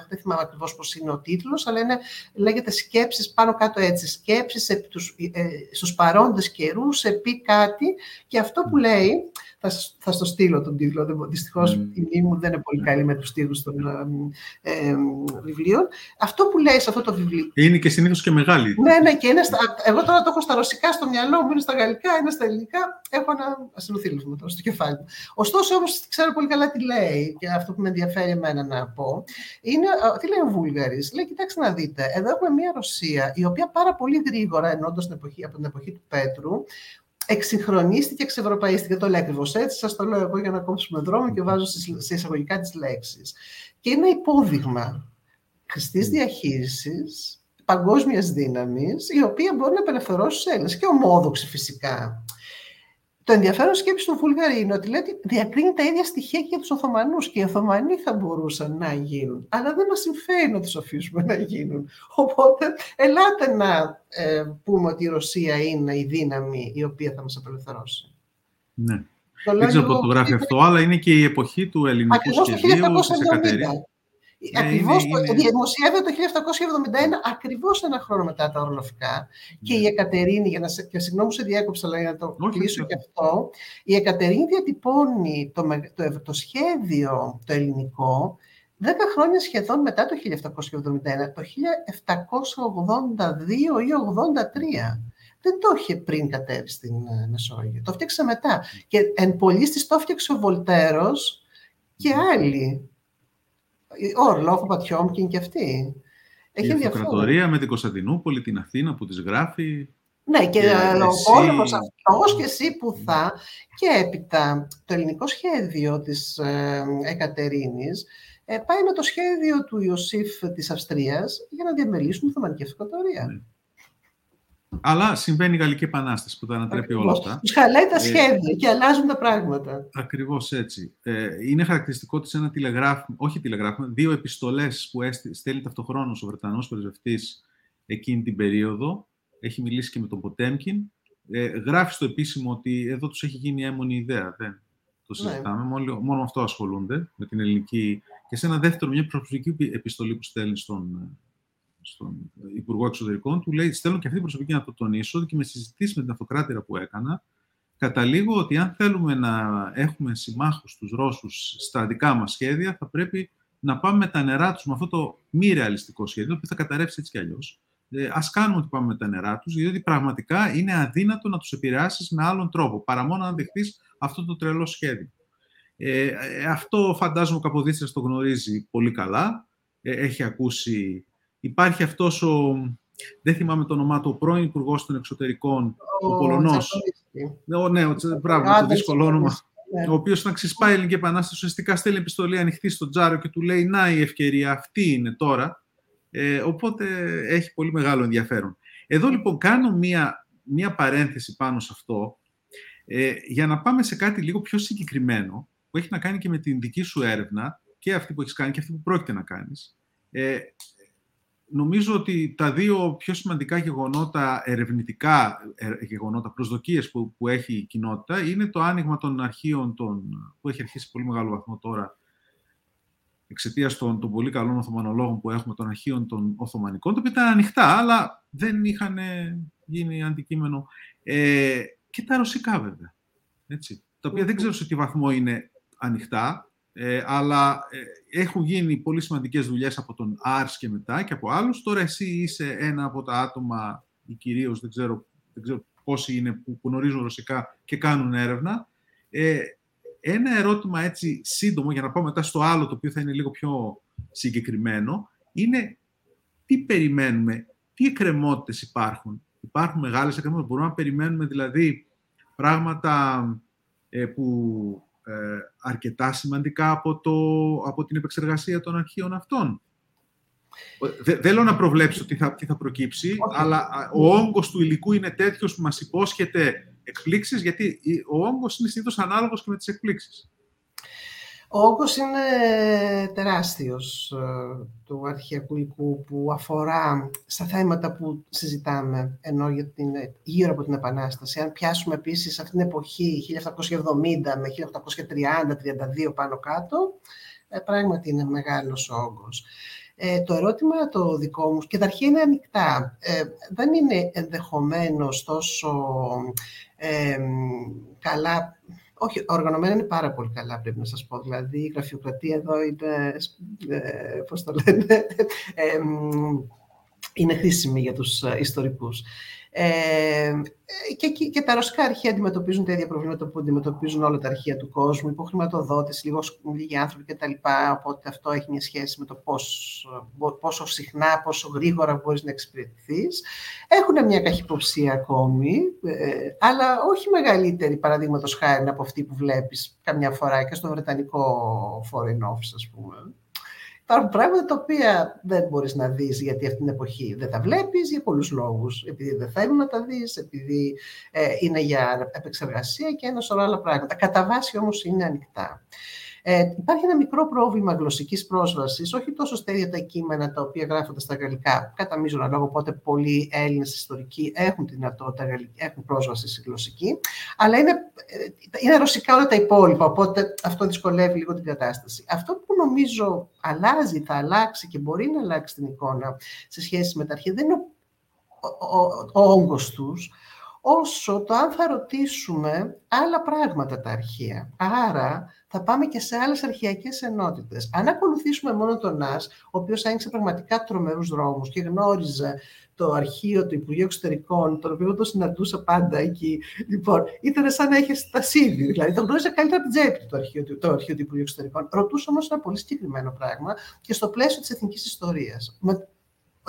δεν θυμάμαι ακριβώς πώς είναι ο τίτλος, αλλά είναι, λέγεται σκέψεις πάνω κάτω έτσι, σκέψεις επί τους, ε, στους παρόντες καιρούς, επί κάτι, και αυτό που λέει, θα, θα στο στείλω τον τίτλο. Δυστυχώς mm. η μνήμη μου δεν είναι πολύ καλή με τους τίτλους των ε, ε, βιβλίων. Αυτό που λέει σε αυτό το βιβλίο. Είναι και συνήθως και μεγάλη. Ναι, ναι, και είναι στα, εγώ τώρα το έχω στα ρωσικά στο μυαλό μου, είναι στα γαλλικά, είναι στα ελληνικά. Έχω ένα ασυνοθήλευμα τώρα στο κεφάλι μου. Ωστόσο, όμως, ξέρω πολύ καλά τι λέει και αυτό που με ενδιαφέρει εμένα να πω. Είναι, τι λέει ο Βούλγαρης. Λέει, κοιτάξτε να δείτε, εδώ έχουμε μια Ρωσία η οποία πάρα πολύ γρήγορα, ενώντας την εποχή, από την εποχή του Πέτρου, εξυγχρονίστηκε, εξευρωπαίστηκε. Το λέει ακριβώς έτσι. Σας το λέω εγώ για να κόψουμε δρόμο και βάζω σε εισαγωγικά τις λέξεις. Και είναι υπόδειγμα χρηστής διαχείρισης παγκόσμιας δύναμης, η οποία μπορεί να απελευθερώσει του Έλληνες και ομόδοξη φυσικά. Το ενδιαφέρον σκέψης του Βουλγαρή είναι ότι λέει ότι διακρίνει τα ίδια στοιχεία και για τους Οθωμανούς και οι Οθωμανοί θα μπορούσαν να γίνουν. Αλλά δεν μας συμφέρει να τους αφήσουμε να γίνουν. Οπότε, ελάτε να ε, πούμε ότι η Ρωσία είναι η δύναμη η οποία θα μας απελευθερώσει. Ναι. δεν ξέρω πότε το γράφει αυτό, αλλά είναι και η εποχή του ελληνικού σχεδίου τη Εκατερίνη. Ναι, ακριβώς, είναι, είναι... Δημοσιεύεται το 1771, ακριβώς ένα χρόνο μετά τα ορλοφικά. Και η Εκατερίνη, για να σε, και συγγνώμη σε διέκοψα, αλλά για να το όχι, κλείσω και αυτό, η Εκατερίνη διατυπώνει το, το, το σχέδιο το ελληνικό δέκα χρόνια σχεδόν μετά το 1771, το 1782 ή 83. Δεν το είχε πριν κατέβει στην ε, Μεσόγειο. Το φτιάξε μετά. Και εν πολλής το φτιάξε ο Βολτέρος και άλλοι. Ο Ορλόφ, ο Πατιόμκιν και αυτή. Έχει η αυτοκρατορία με την Κωνσταντινούπολη, την Αθήνα που τις γράφει. Ναι, και, και ο πόλεμος αυτός και εσύ που θα. Και έπειτα το ελληνικό σχέδιο της ε, Εκατερίνης ε, πάει με το σχέδιο του Ιωσήφ της Αυστρίας για να διαμελήσουν τη Οθωμανική Αυτοκρατορία. Ναι. Αλλά συμβαίνει η Γαλλική Επανάσταση που τα ανατρέπει όλα αυτά. Τους χαλάει τα ε, σχέδια ε, και αλλάζουν τα πράγματα. Ακριβώς έτσι. Ε, είναι χαρακτηριστικό τη ένα τηλεγράφημα, όχι τηλεγράφημα, δύο επιστολές που στέλνει ταυτοχρόνως ο Βρετανός πρεσβευτής εκείνη την περίοδο. Έχει μιλήσει και με τον Ποτέμκιν. Ε, γράφει στο επίσημο ότι εδώ τους έχει γίνει έμονη ιδέα. Δεν το ναι. συζητάμε. Ναι. Μόνο, μόνο με αυτό ασχολούνται, με την ελληνική. Και σε ένα δεύτερο, μια προσωπική επιστολή που στέλνει στον στον Υπουργό Εξωτερικών, του λέει: Στέλνω και αυτή την προσωπική να το τονίσω και με συζητήσεις με την αυτοκράτηρα που έκανα, καταλήγω ότι αν θέλουμε να έχουμε συμμάχους τους Ρώσους στα δικά μας σχέδια, θα πρέπει να πάμε με τα νερά τους με αυτό το μη ρεαλιστικό σχέδιο, που θα καταρρεύσει έτσι κι αλλιώς. Ε, ας κάνουμε ότι πάμε με τα νερά τους, διότι πραγματικά είναι αδύνατο να τους επηρεάσεις με άλλον τρόπο, παρά μόνο να δεχτείς αυτό το τρελό σχέδιο. Ε, ε αυτό φαντάζομαι ο Καποδίστρας το γνωρίζει πολύ καλά. Ε, έχει ακούσει Υπάρχει αυτός ο, δεν θυμάμαι το όνομά του, ο πρώην υπουργός των Εξωτερικών, ο, ο Πολωνός. Ο, ναι, ο, μπράβο, το δύσκολο όνομα. Ναι. Ο οποίος, όταν ξεσπάει η Ελληνική Επανάσταση, ουσιαστικά στέλνει επιστολή ανοιχτή στον Τζάρο και του λέει: Να, η ευκαιρία αυτή είναι τώρα. Ε, οπότε έχει πολύ μεγάλο ενδιαφέρον. Εδώ λοιπόν κάνω μία, μία παρένθεση πάνω σε αυτό ε, για να πάμε σε κάτι λίγο πιο συγκεκριμένο που έχει να κάνει και με την δική σου έρευνα και αυτή που έχεις κάνει και αυτή που πρόκειται να κάνεις. Ε, νομίζω ότι τα δύο πιο σημαντικά γεγονότα, ερευνητικά ε, γεγονότα, προσδοκίες που, που έχει η κοινότητα, είναι το άνοιγμα των αρχείων των, που έχει αρχίσει πολύ μεγάλο βαθμό τώρα εξαιτίας των, των πολύ καλών Οθωμανολόγων που έχουμε των αρχείων των Οθωμανικών, τα οποία ήταν ανοιχτά, αλλά δεν είχαν γίνει αντικείμενο. Ε, και τα ρωσικά βέβαια, έτσι, τα οποία δεν ξέρω σε τι βαθμό είναι ανοιχτά, Ε, αλλά ε, έχουν γίνει πολύ σημαντικές δουλειές από τον Άρς και μετά και από άλλους. Τώρα εσύ είσαι ένα από τα άτομα, ή κυρίως δεν ξέρω, δεν ξέρω πόσοι είναι που γνωρίζουν ρωσικά και κάνουν έρευνα. Ε, ένα ερώτημα έτσι σύντομο, για να πάω μετά στο άλλο, το οποίο θα είναι λίγο πιο συγκεκριμένο, είναι τι περιμένουμε, τι εκκρεμότητες υπάρχουν. Υπάρχουν μεγάλες εκκρεμότητες, μπορούμε να περιμένουμε δηλαδή πράγματα ε, που ε, αρκετά σημαντικά από, το, από την επεξεργασία των αρχείων αυτών. Δεν θέλω να προβλέψω τι θα, τι θα προκύψει, αλλά ο όγκος του υλικού είναι τέτοιος που μας υπόσχεται εκπλήξεις, γιατί ο όγκος είναι συνήθως ανάλογος και με τις εκπλήξεις. Ο όγκος είναι τεράστιος ε, του αρχαιακού υλικού που αφορά στα θέματα που συζητάμε ενώ για την, γύρω από την Επανάσταση. Αν πιάσουμε επίσης αυτήν την εποχή 1770 με 1830-32 πάνω κάτω, ε, πράγματι είναι μεγάλος ο όγκος. Ε, το ερώτημα το δικό μου, και τα αρχεία είναι ανοιχτά, ε, δεν είναι ενδεχομένως τόσο ε, καλά όχι, οργανωμένα είναι πάρα πολύ καλά, πρέπει να σας πω. Δηλαδή, η γραφειοκρατία εδώ είναι, ε, πώς το λένε, ε, είναι χρήσιμη για τους ε, ιστορικούς. Ε, και, και τα ρωσικά αρχεία αντιμετωπίζουν τα ίδια προβλήματα που αντιμετωπίζουν όλα τα αρχεία του κόσμου, υποχρηματοδότηση, λίγος λίγοι άνθρωποι κτλ. Οπότε αυτό έχει μια σχέση με το πόσο, πόσο συχνά, πόσο γρήγορα μπορείς να εξυπηρετηθείς. Έχουν μια καχυποψία ακόμη, ε, αλλά όχι μεγαλύτερη παραδείγματος χάρη από αυτή που βλέπεις καμιά φορά και στο Βρετανικό Foreign Office, ας πούμε. Υπάρχουν πράγματα τα οποία δεν μπορείς να δεις γιατί αυτή την εποχή δεν τα βλέπεις για πολλούς λόγους. Επειδή δεν θέλουν να τα δεις, επειδή ε, είναι για επεξεργασία και ένα σωρό άλλα πράγματα. Κατά βάση όμως είναι ανοιχτά. Ε, υπάρχει ένα μικρό πρόβλημα γλωσσικής πρόσβασης, όχι τόσο στα ίδια τα κείμενα τα οποία γράφονται στα γαλλικά, κατά μείζωνα λόγο, οπότε πολλοί Έλληνες ιστορικοί έχουν τη δυνατότητα, έχουν πρόσβαση στη γλωσσική, αλλά είναι, ε, είναι ρωσικά όλα τα υπόλοιπα, οπότε αυτό δυσκολεύει λίγο την κατάσταση. Αυτό που νομίζω αλλάζει, θα αλλάξει και μπορεί να αλλάξει την εικόνα σε σχέση με τα αρχαία, δεν είναι ο, ο, ο, ο όγκος τους, όσο το αν θα ρωτήσουμε άλλα πράγματα τα αρχεία. Άρα θα πάμε και σε άλλες αρχαιακές ενότητες. Αν ακολουθήσουμε μόνο τον ΝΑΣ, ο οποίος άνοιξε πραγματικά τρομερούς δρόμους και γνώριζε το αρχείο του Υπουργείου Εξωτερικών, το οποίο το συναντούσα πάντα εκεί. Λοιπόν, ήταν σαν να έχει τασίδι, δηλαδή το γνώριζε καλύτερα από την τσέπη του το αρχείο, το αρχείο του Υπουργείου Εξωτερικών. Ρωτούσε όμως ένα πολύ συγκεκριμένο πράγμα και στο πλαίσιο της εθνικής ιστορίας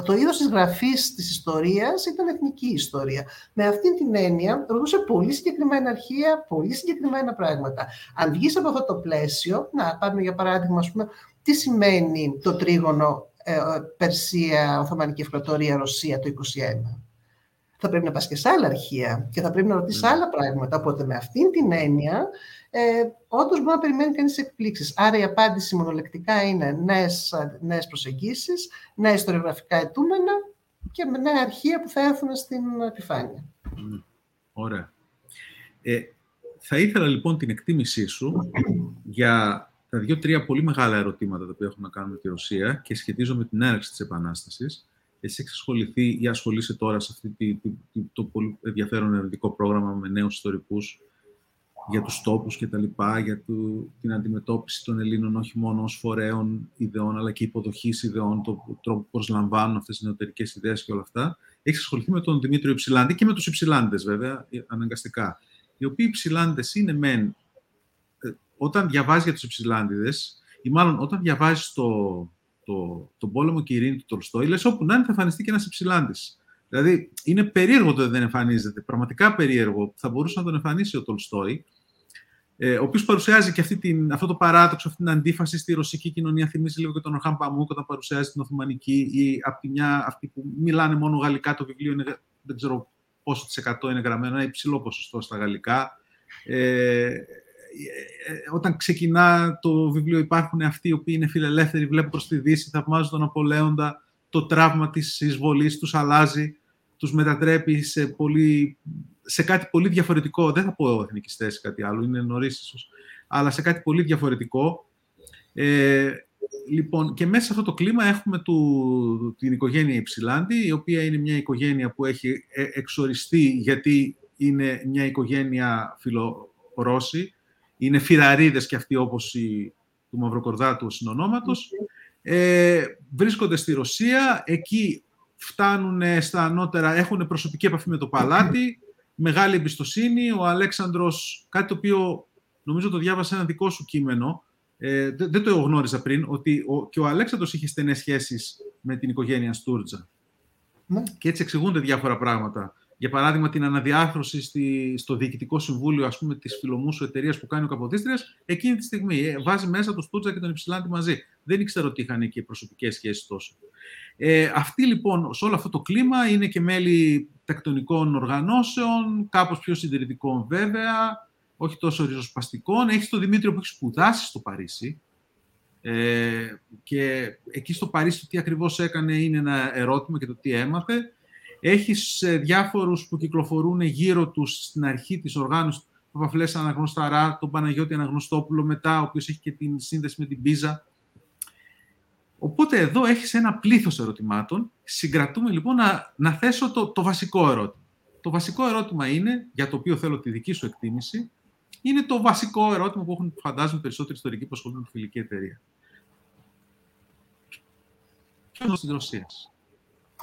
το είδος της γραφής της ιστορίας ήταν εθνική ιστορία. Με αυτή την έννοια ρωτούσε πολύ συγκεκριμένα αρχεία, πολύ συγκεκριμένα πράγματα. Αν βγεις από αυτό το πλαίσιο, να πάμε για παράδειγμα, ας πούμε, τι σημαίνει το τρίγωνο ε, Περσία, Οθωμανική Ευκρατορία, Ρωσία το 21. Θα πρέπει να πας και σε άλλα αρχεία και θα πρέπει να ρωτήσεις mm. άλλα πράγματα. Οπότε με αυτήν την έννοια ε, όντως μπορεί να περιμένει κανείς εκπλήξεις. Άρα η απάντηση μονολεκτικά είναι νέες προσεγγίσεις, νέα ιστοριογραφικά αιτούμενα και με νέα αρχεία που θα έρθουν στην επιφάνεια. Ωραία. Ε, θα ήθελα λοιπόν την εκτίμησή σου για τα δύο-τρία πολύ μεγάλα ερωτήματα τα οποία έχουν να κάνουν με τη Ρωσία και σχετίζονται με την έναρξη της Επανάστασης. Εσύ έχεις ασχοληθεί ή ασχολείσαι τώρα σε αυτό το πολύ ενδιαφέρον ερευνητικό πρόγραμμα με νέους ιστορικούς για τους τόπους και τα λοιπά, για το, την αντιμετώπιση των Ελλήνων όχι μόνο ως φορέων ιδεών, αλλά και υποδοχής ιδεών, το τρόπο που προσλαμβάνουν αυτές τις νεωτερικές ιδέες και όλα αυτά. Έχεις ασχοληθεί με τον Δημήτριο Υψηλάντη και με τους Υψηλάντες βέβαια, αναγκαστικά. Οι οποίοι Υψηλάντες είναι μεν, ε, όταν διαβάζεις για τους Υψηλάντιδες, ή μάλλον όταν διαβάζεις το, το, τον πόλεμο και η ειρήνη του Τολστόη, λες όπου να είναι θα εμφανιστεί και ένας Υψηλάντης. Δηλαδή, είναι περίεργο το ότι δεν εμφανίζεται. Πραγματικά περίεργο. Θα μπορούσε να τον εμφανίσει ο Τολστόη, ε, ο οποίος παρουσιάζει και αυτή την, αυτό το παράδοξο, αυτή την αντίφαση στη ρωσική κοινωνία. Θυμίζει λίγο και τον Ορχάν Παμούκ όταν παρουσιάζει την Οθωμανική, ή από τη μια αυτοί που μιλάνε μόνο γαλλικά, το βιβλίο είναι, δεν ξέρω πόσο τη εκατό είναι γραμμένο, ένα υψηλό ποσοστό στα γαλλικά. Ε, ε, όταν ξεκινά το βιβλίο υπάρχουν αυτοί οι οποίοι είναι φιλελεύθεροι, βλέπουν προς τη Δύση, θαυμάζουν τον Απολέοντα, το τραύμα της εισβολής τους αλλάζει τους μετατρέπει σε, πολύ, σε κάτι πολύ διαφορετικό. Δεν θα πω εθνικιστές ή κάτι άλλο, είναι νωρίς ίσως. Αλλά σε κάτι πολύ διαφορετικό. Ε, λοιπόν, και μέσα σε αυτό το κλίμα έχουμε του, την οικογένεια Υψηλάντη, η οποία είναι μια οικογένεια που έχει ε, εξοριστεί γιατί είναι μια οικογένεια φιλορώση. Είναι φυραρίδες και αυτοί όπως οι, του Μαυροκορδάτου συνονόματος. Ε, βρίσκονται στη Ρωσία, εκεί φτάνουν στα ανώτερα, έχουν προσωπική επαφή με το παλάτι, μεγάλη εμπιστοσύνη. Ο Αλέξανδρος, κάτι το οποίο νομίζω το διάβασα ένα δικό σου κείμενο, ε, δεν το γνώριζα πριν, ότι ο, και ο Αλέξανδρος είχε στενές σχέσεις με την οικογένεια Στούρτζα. Ναι. Και έτσι εξηγούνται διάφορα πράγματα. Για παράδειγμα, την αναδιάρθρωση στη, στο διοικητικό συμβούλιο ας πούμε, της φιλομούσου εταιρείας που κάνει ο Καποδίστριας, εκείνη τη στιγμή ε, βάζει μέσα τον Στούρτζα και τον Υψηλάντη μαζί. Δεν ήξερα ότι είχαν εκεί προσωπικές σχέσεις τόσο. Ε, αυτοί λοιπόν, σε όλο αυτό το κλίμα, είναι και μέλη τεκτονικών οργανώσεων, κάπως πιο συντηρητικών βέβαια, όχι τόσο ριζοσπαστικών. Έχει τον Δημήτριο που έχει σπουδάσει στο Παρίσι, ε, και εκεί στο Παρίσι τι ακριβώς έκανε είναι ένα ερώτημα και το τι έμαθε. Έχεις ε, διάφορους που κυκλοφορούν γύρω τους στην αρχή της οργάνωσης του Παπαφλές Αναγνωσταρά, τον Παναγιώτη Αναγνωστόπουλο μετά, ο οποίος έχει και την σύνδεση με την Πίζα. Οπότε εδώ έχεις ένα πλήθος ερωτημάτων. Συγκρατούμε λοιπόν να, να θέσω το, το βασικό ερώτημα. Το βασικό ερώτημα είναι, για το οποίο θέλω τη δική σου εκτίμηση, είναι το βασικό ερώτημα που έχουν φαντάζομαι περισσότεροι ιστορικοί που ασχολούνται με τη φιλική εταιρεία. Ποιος είναι τη Ρωσία.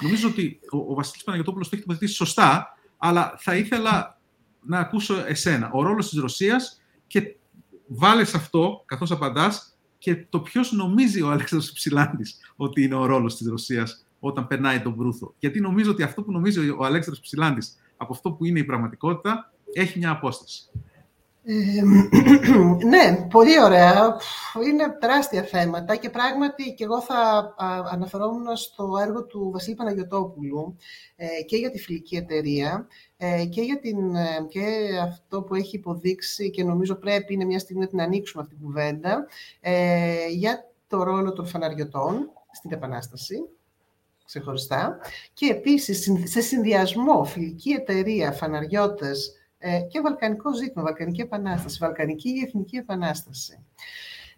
Νομίζω ότι ο, ο Βασίλης Παναγιώτοπουλος το έχει τοποθετήσει σωστά, αλλά θα ήθελα να ακούσω εσένα. Ο ρόλος της Ρωσίας και βάλες αυτό, καθώς απαντάς, και το ποιος νομίζει ο Αλέξανδρος Ψηλάντη ότι είναι ο ρόλος της Ρωσίας όταν περνάει τον Μπρούθο. Γιατί νομίζω ότι αυτό που νομίζει ο Αλέξανδρος Ψηλάντη από αυτό που είναι η πραγματικότητα έχει μια απόσταση. Ε, ναι, πολύ ωραία. Είναι τεράστια θέματα και πράγματι και εγώ θα αναφερόμουν στο έργο του Βασίλη Παναγιωτόπουλου ε, και για τη φιλική εταιρεία ε, και για την, και αυτό που έχει υποδείξει και νομίζω πρέπει είναι μια στιγμή να την ανοίξουμε αυτή την κουβέντα για το ρόλο των φαναριωτών στην Επανάσταση ξεχωριστά και επίσης σε συνδυασμό φιλική εταιρεία, φαναριώτες ε, και βαλκανικός ζήτημα, βαλκανική επανάσταση, βαλκανική ή εθνική επανάσταση.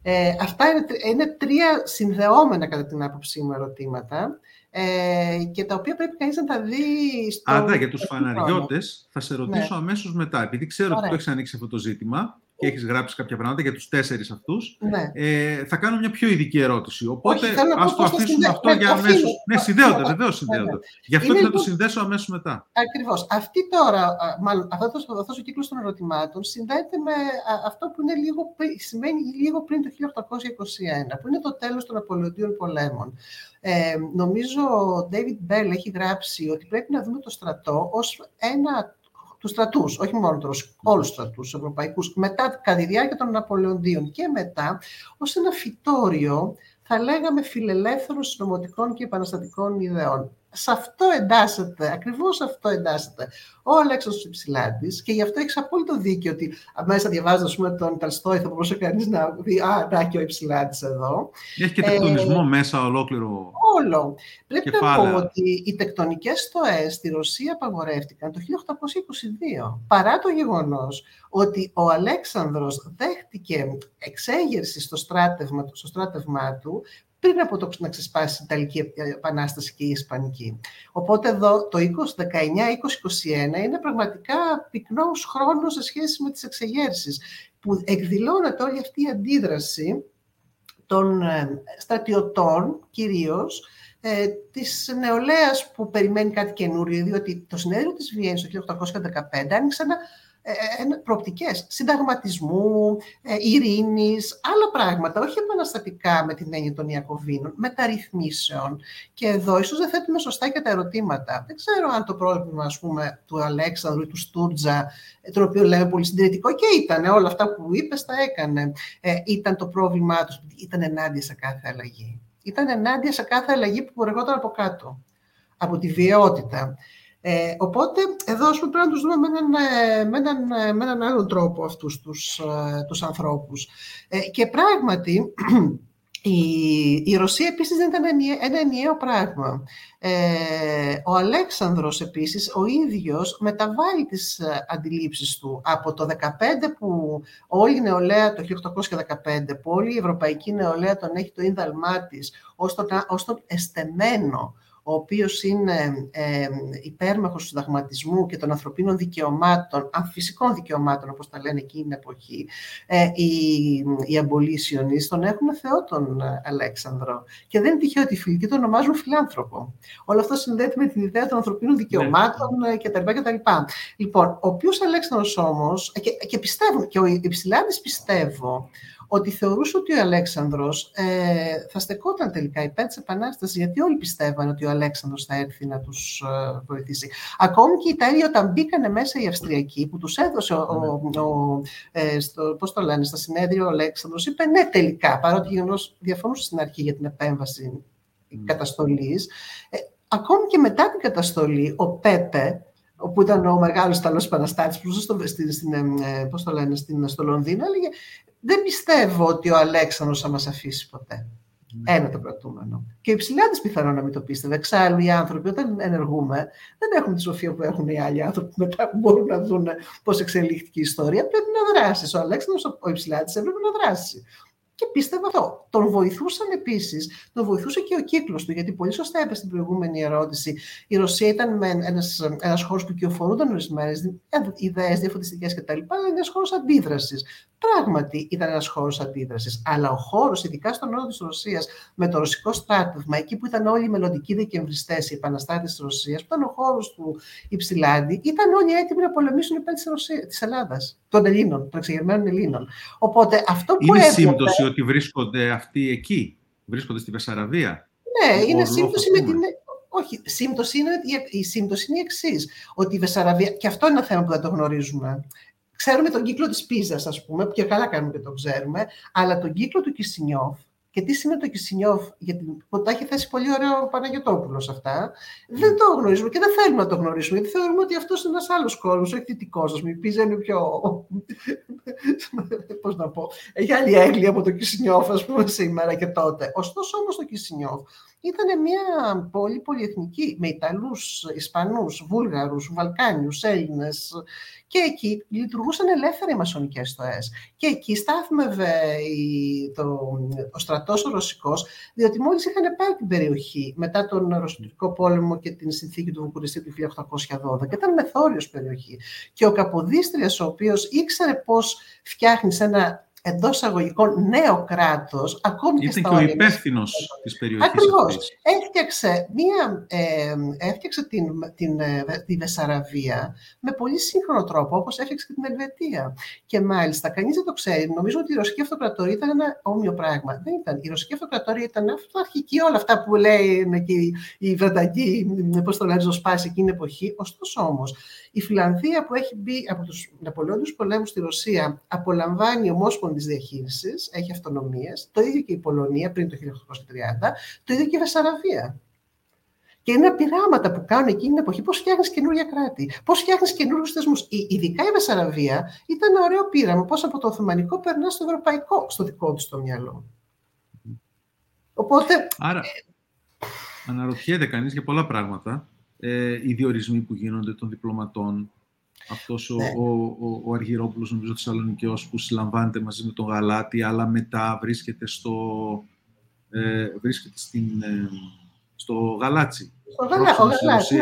Ε, αυτά είναι, είναι τρία συνδεόμενα κατά την άποψή μου ερωτήματα ε, και τα οποία πρέπει κανείς να τα δει στο... Α, για τους φαναριώτες θα σε ρωτήσω ναι. αμέσως μετά, επειδή ξέρω ότι το έχεις ανοίξει αυτό το ζήτημα και έχεις γράψει κάποια πράγματα για τους τέσσερις αυτούς. Ναι. Ε, θα κάνω μια πιο ειδική ερώτηση. Οπότε ας το αφήσουμε αυτό για αμέσως. Ναι, συνδέονται, βεβαίως συνδέονται. Γι' αυτό και θα το συνδέσω αμέσως μετά. Ακριβώς. Αυτή τώρα, μάλλον αυτό ο κύκλος των ερωτημάτων συνδέεται με αυτό που είναι λίγο, σημαίνει λίγο πριν το 1821, που είναι το τέλος των Απολωτίων πολέμων. Ε, νομίζω ο David Bell έχει γράψει ότι πρέπει να δούμε το στρατό ως ένα του στρατούς, όχι μόνος του όλους τους στρατούς, τους ευρωπαϊκούς, μετά κατά τη διάρκεια των Ναπολεοντίων και μετά, ως ένα φυτόριο, θα λέγαμε φιλελεύθερων συνωμοτικών και επαναστατικών ιδεών σε αυτό εντάσσεται, ακριβώς αυτό εντάσσεται ο Αλέξανδρος Υψηλάντης και γι' αυτό έχεις απόλυτο δίκιο ότι μέσα διαβάζοντας πούμε, τον Ταλστόη θα μπορούσε κανείς να πει «Α, να και ο Υψηλάντης εδώ». Έχει και τεκτονισμό ε, μέσα ολόκληρο Όλο. Πρέπει να πω ότι οι τεκτονικές στοές στη Ρωσία απαγορεύτηκαν το 1822, παρά το γεγονός ότι ο Αλέξανδρος δέχτηκε εξέγερση στο στράτευμα, στο στράτευμά του πριν από το να ξεσπάσει η Ιταλική Επανάσταση και η Ισπανική. Οπότε εδώ το 2019-2021 είναι πραγματικά πυκνός χρόνος σε σχέση με τις εξεγέρσεις, που εκδηλώνεται όλη αυτή η αντίδραση των ε, στρατιωτών κυρίως, ε, της νεολαίας που περιμένει κάτι καινούριο, διότι το συνέδριο της Βιέννης το 1815 άνοιξε ένα ε, ε, προοπτικές συνταγματισμού, ε, ειρήνης, άλλα πράγματα, όχι επαναστατικά με την έννοια των Ιακωβίνων, μεταρρυθμίσεων. Και εδώ ίσως δεν θέτουμε σωστά και τα ερωτήματα. Δεν ξέρω αν το πρόβλημα, ας πούμε, του Αλέξανδρου ή του Στούρτζα, τον οποίο λέμε πολύ συντηρητικό και ήταν όλα αυτά που είπες, τα έκανε. ήταν το πρόβλημά τους, ήταν ενάντια σε κάθε αλλαγή. Ήταν ενάντια σε κάθε αλλαγή που προερχόταν από κάτω, από τη βιαιότητα. Ε, οπότε, εδώ πούμε, πρέπει να τους δούμε με έναν, ε, με έναν, ε, με έναν άλλον τρόπο αυτούς τους, ε, τους ανθρώπους. Ε, και πράγματι, η, η Ρωσία επίσης δεν ήταν ένα ενιαίο πράγμα. Ε, ο Αλέξανδρος επίσης, ο ίδιος, μεταβάλλει τις αντιλήψεις του από το 15 που όλη η νεολαία, το 1815, που όλη η ευρωπαϊκή νεολαία τον έχει το ίνδαλμά της, ως τον, ως τον εστεμένο, ο οποίος είναι ε, υπέρμαχος του συνταγματισμού και των ανθρωπίνων δικαιωμάτων, αμφυσικών δικαιωμάτων, όπως τα λένε εκείνη την εποχή, ε, οι, οι abolitionists τον έχουν θεό τον ε, Αλέξανδρο. Και δεν είναι τυχαίο ότι οι φιλικοί τον ονομάζουν φιλάνθρωπο. Όλο αυτό συνδέεται με την ιδέα των ανθρωπίνων ναι. δικαιωμάτων ναι. κτλ. κτλ. Λοιπόν, ο οποίος Αλέξανδρος όμως, και, και πιστεύουν, και ο Υψηλάδης πιστεύω, ότι θεωρούσε ότι ο Αλέξανδρος ε, θα στεκόταν τελικά υπέρ της Επανάστασης, γιατί όλοι πιστεύαν ότι ο Αλέξανδρος θα έρθει να τους ε, βοηθήσει. Ακόμη και οι Ιταλοί όταν μπήκανε μέσα οι Αυστριακοί, που τους έδωσε, ο, ο, ο, ε, στο, πώς το λένε, στα συνέδριο ο Αλέξανδρος, είπε ναι τελικά, παρότι γενός διαφωνούσε στην αρχή για την επέμβαση mm. καταστολής. Ε, ακόμη και μετά την καταστολή, ο Πέπε, όπου ήταν ο μεγάλος Ιταλός Επαναστάτης, που ζούσε στο, στην, στην, ε, πώς το λένε, στην, στο Λονδίνο, έλεγε Δεν πιστεύω ότι ο Αλέξανδρος θα μας αφήσει ποτέ. Ναι. Ένα το κρατούμενο. Και υψηλάτη πιθανόν να μην το πίστευε. Εξάλλου, οι άνθρωποι όταν ενεργούμε δεν έχουν τη σοφία που έχουν οι άλλοι άνθρωποι μετά που μπορούν να δουν πώς εξελίχθηκε η ιστορία. Πρέπει να δράσει. Ο Αλέξανδρος, ο υψηλάτη, έπρεπε να δράσει. Και πίστευα αυτό. Τον βοηθούσαν επίσης, τον βοηθούσε και ο κύκλος του, γιατί πολύ σωστά είπες στην προηγούμενη ερώτηση. Η Ρωσία ήταν ένας χώρος που κυοφορούνταν ορισμένες ιδέες διαφωτιστικές κτλ. Αλλά είναι ένας χώρος αντίδρασης. Πράγματι ήταν ένας χώρος αντίδρασης. Αλλά ο χώρος, ειδικά στον νότο της Ρωσίας, με το ρωσικό στράτευμα, εκεί που ήταν όλοι οι μελλοντικοί δεκεμβριστές, οι επαναστάτες της Ρωσίας, που ήταν ο χώρος του Υψηλάντη, ήταν όλοι έτοιμοι να πολεμήσουν υπέρ της Ελλάδας, των Ελλήνων, των εξεγερμένων Ελλήνων. Οπότε αυτό που Είναι σύμπτωση ότι βρίσκονται αυτοί εκεί, βρίσκονται στη Βεσσαραβία. Ναι, είναι σύμπτωση με την. Όχι, σύμπτωση είναι, η σύμπτωση είναι η εξής. Ότι η Βεσσαραβία, και αυτό είναι ένα θέμα που δεν το γνωρίζουμε. Ξέρουμε τον κύκλο της Πίζας, ας πούμε, που και καλά κάνουμε και το ξέρουμε, αλλά τον κύκλο του Κισινιόφ, και τι σημαίνει το Κισινιόφ, γιατί που τα έχει θέσει πολύ ωραίο ο Παναγιώτοπουλος αυτά, δεν το γνωρίζουμε και δεν θέλουμε να το γνωρίσουμε, γιατί θεωρούμε ότι αυτός είναι ένας άλλος κόσμος, όχι δυτικός, ας πούμε, η Πίζα είναι πιο, πώς να πω, έχει άλλη έγκλη από το Κισινιόφ, ας πούμε, σήμερα και τότε. Ωστόσο όμως το Κισινιόφ ήταν μια πόλη πολυεθνική, με Ιταλούς, Ισπανούς, Βούλγαρους, Βαλκάνιους, Έλληνες και εκεί λειτουργούσαν ελεύθερα οι μασονικές στοές. Και εκεί στάθμευε το, ο στρατός ο Ρωσικός, διότι μόλις είχαν πάρει την περιοχή μετά τον Ρωσοτουρκικό πόλεμο και την συνθήκη του Βουκουριστή του 1812 ήταν μεθόριος περιοχή. Και ο Καποδίστριας, ο οποίος ήξερε πώς φτιάχνεις ένα εντό αγωγικών νέο κράτος, ακόμη Ήταν και, και ο υπεύθυνος της περιοχής. Ακριβώς. Έφτιαξε, μία, ε, έφτιαξε την, την, ε, τη Βεσαραβία με πολύ σύγχρονο τρόπο, όπως έφτιαξε και την Ελβετία. Και μάλιστα, κανείς δεν το ξέρει. Νομίζω ότι η Ρωσική Αυτοκρατορία ήταν ένα όμοιο πράγμα. Δεν ήταν. Η Ρωσική Αυτοκρατορία ήταν αρχική, όλα αυτά που λέει και η Βρετανική, πώς το λένε, σπάσει εκείνη την εποχή. Ωστόσο όμως, η Φιλανδία που έχει μπει από τους Ναπολεόντιου πολέμους στη Ρωσία απολαμβάνει ομόσπονδη διαχείρισης, έχει αυτονομίες. Το ίδιο και η Πολωνία πριν το 1830, το ίδιο και η Βεσαραβία. Και είναι πειράματα που κάνουν εκείνη την εποχή πώς φτιάχνεις καινούργια κράτη, πώς φτιάχνεις καινούριου θεσμούς. Ειδικά η Βεσαραβία ήταν ένα ωραίο πείραμα πώς από το Οθωμανικό περνάς στο Ευρωπαϊκό, στο δικό του το μυαλό. Οπότε. Άρα, αναρωτιέται κανείς για πολλά πράγματα ε, οι διορισμοί που γίνονται των διπλωματών. Αυτός ο, ναι. ο, ο, ο Αργυρόπουλος, νομίζω, Θεσσαλονικιός, που συλλαμβάνεται μαζί με τον Γαλάτη, αλλά μετά βρίσκεται στο, ε, βρίσκεται στην, ε, στο Γαλάτσι. Στο Γαλάτσι,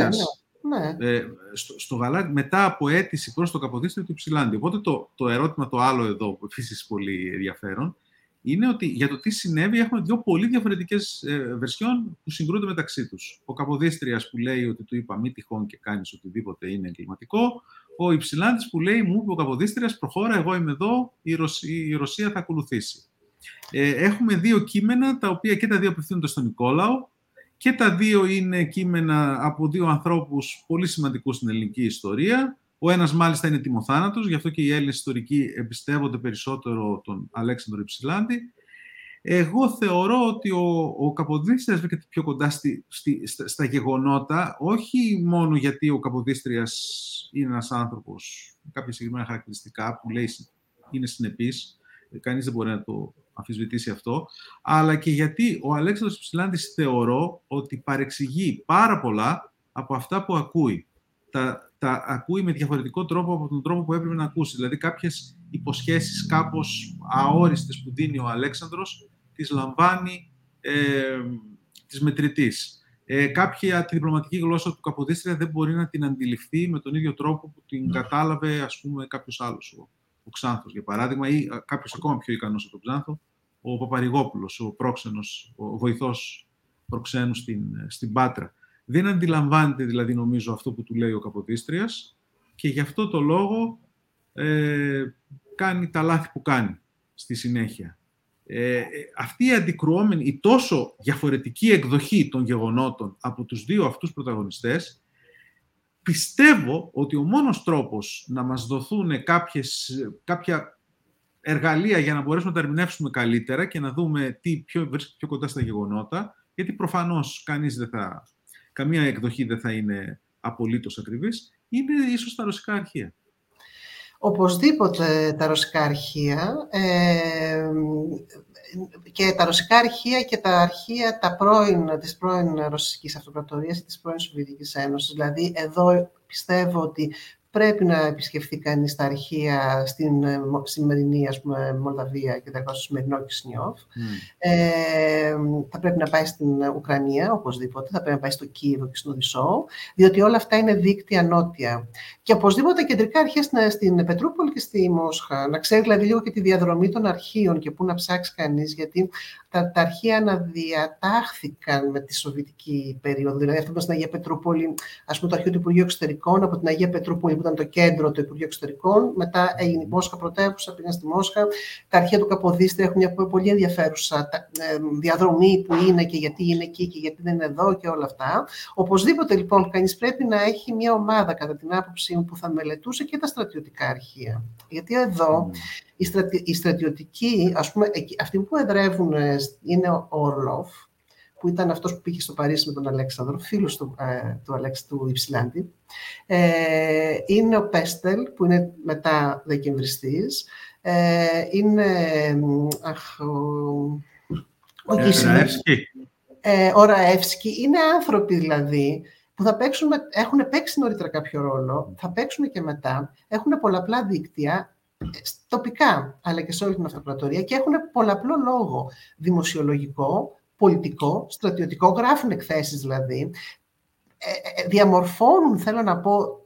ναι, ναι. Ε, στο, στο Γαλάτι, μετά από αίτηση προς το Καποδίστριο του Υψηλάντη. Οπότε το, το ερώτημα το άλλο εδώ, που επίσης πολύ ενδιαφέρον, είναι ότι για το τι συνέβη έχουμε δύο πολύ διαφορετικές ε, βερσιόν που συγκρούνται μεταξύ τους. Ο Καποδίστριας που λέει ότι του είπα μη τυχόν και κάνεις οτιδήποτε είναι εγκληματικό. Ο Υψηλάντη που λέει μου είπε ο Καποδίστριας προχώρα, εγώ είμαι εδώ, η Ρωσία, η Ρωσία θα ακολουθήσει. Ε, έχουμε δύο κείμενα τα οποία και τα δύο απευθύνονται στον Νικόλαο και τα δύο είναι κείμενα από δύο ανθρώπους πολύ σημαντικούς στην ελληνική ιστορία. Ο ένας μάλιστα είναι τιμοθάνατος, γι' αυτό και οι Έλληνες ιστορικοί εμπιστεύονται περισσότερο τον Αλέξανδρο Υψηλάντη. Εγώ θεωρώ ότι ο, ο Καποδίστριας βρίσκεται πιο κοντά στη, στη, στα, γεγονότα, όχι μόνο γιατί ο Καποδίστριας είναι ένας άνθρωπος με κάποια συγκεκριμένα χαρακτηριστικά που λέει είναι συνεπής, κανείς δεν μπορεί να το αμφισβητήσει αυτό, αλλά και γιατί ο Αλέξανδρος Υψηλάντης θεωρώ ότι παρεξηγεί πάρα πολλά από αυτά που ακούει. Τα, τα ακούει με διαφορετικό τρόπο από τον τρόπο που έπρεπε να ακούσει. Δηλαδή κάποιες υποσχέσεις κάπως αόριστες που δίνει ο Αλέξανδρος, τις λαμβάνει ε, της μετρητής. ε, κάποια τη διπλωματική γλώσσα του Καποδίστρια δεν μπορεί να την αντιληφθεί με τον ίδιο τρόπο που την κατάλαβε ας πούμε κάποιος άλλος. Ο, ο Ξάνθος, για παράδειγμα, ή κάποιος ακόμα πιο ικανός από τον Ξάνθο, ο Παπαρηγόπουλος, ο πρόξενος, ο βοηθός προξένου στην, στην Πάτρα. Δεν αντιλαμβάνεται δηλαδή νομίζω αυτό που του λέει ο Καποδίστριας και γι' αυτό το λόγο ε, κάνει τα λάθη που κάνει στη συνέχεια. Ε, αυτή η αντικρουόμενη, η τόσο διαφορετική εκδοχή των γεγονότων από τους δύο αυτούς πρωταγωνιστές, πιστεύω ότι ο μόνος τρόπος να μας δοθούν κάποιες, κάποια εργαλεία για να μπορέσουμε να τα ερμηνεύσουμε καλύτερα και να δούμε τι πιο, βρίσκεται πιο κοντά στα γεγονότα, γιατί προφανώς κανείς δεν θα, καμία εκδοχή δεν θα είναι απολύτως ακριβής, είναι ίσως τα ρωσικά αρχεία. Οπωσδήποτε τα ρωσικά αρχεία ε, και τα ρωσικά αρχεία και τα αρχεία τα πρώην, της πρώην Ρωσικής Αυτοκρατορίας και της πρώην Σοβιετικής Ένωσης. Δηλαδή, εδώ πιστεύω ότι πρέπει να επισκεφθεί κανείς τα αρχεία στην ε, σημερινή ας πούμε, Μολδαβία και τα στο σημερινό Κισνιόφ. Mm. Ε, θα πρέπει να πάει στην Ουκρανία, οπωσδήποτε, θα πρέπει να πάει στο Κίεβο και στο Οδυσσό, διότι όλα αυτά είναι δίκτυα νότια. Και οπωσδήποτε κεντρικά αρχεία στην, στην Πετρούπολη και στη Μόσχα. Να ξέρει δηλαδή λίγο και τη διαδρομή των αρχείων και πού να ψάξει κανείς, γιατί τα, τα αρχεία αναδιατάχθηκαν με τη Σοβιετική περίοδο. Δηλαδή, αυτό στην Αγία Πετρούπολη, ας πούμε, το αρχείο του Υπουργείου Εξωτερικών, από την Αγία Πετρούπολη, που ήταν το κέντρο του Υπουργείου Εξωτερικών. Μετά έγινε η Μόσχα πρωτεύουσα, πήγαν στη Μόσχα. Τα αρχεία του Καποδίστρια έχουν μια πολύ ενδιαφέρουσα ε, διαδρομή που είναι και γιατί είναι εκεί και γιατί δεν είναι εδώ και όλα αυτά. Οπωσδήποτε λοιπόν κανείς πρέπει να έχει μια ομάδα, κατά την άποψή μου, που θα μελετούσε και τα στρατιωτικά αρχεία. Γιατί εδώ οι, στρατι, οι στρατιωτικοί, ας πούμε, αυτοί που εδρεύουν ε, είναι ο Ορλόφ, που ήταν αυτός που πήγε στο Παρίσι με τον Αλέξανδρο, φίλος του, ε, του Αλέξη του Υψηλάντη. Ε, είναι ο Πέστελ, που είναι μετά δεκεμβριστής. Ε, είναι αχ, ο, ο ε, ο Ραεύσκη. Είναι άνθρωποι δηλαδή που θα παίξουν, έχουν παίξει νωρίτερα κάποιο ρόλο, θα παίξουν και μετά, έχουν πολλαπλά δίκτυα, τοπικά, αλλά και σε όλη την αυτοκρατορία και έχουν πολλαπλό λόγο δημοσιολογικό, πολιτικό, στρατιωτικό, γράφουν εκθέσεις δηλαδή, ε, ε, διαμορφώνουν, θέλω να πω,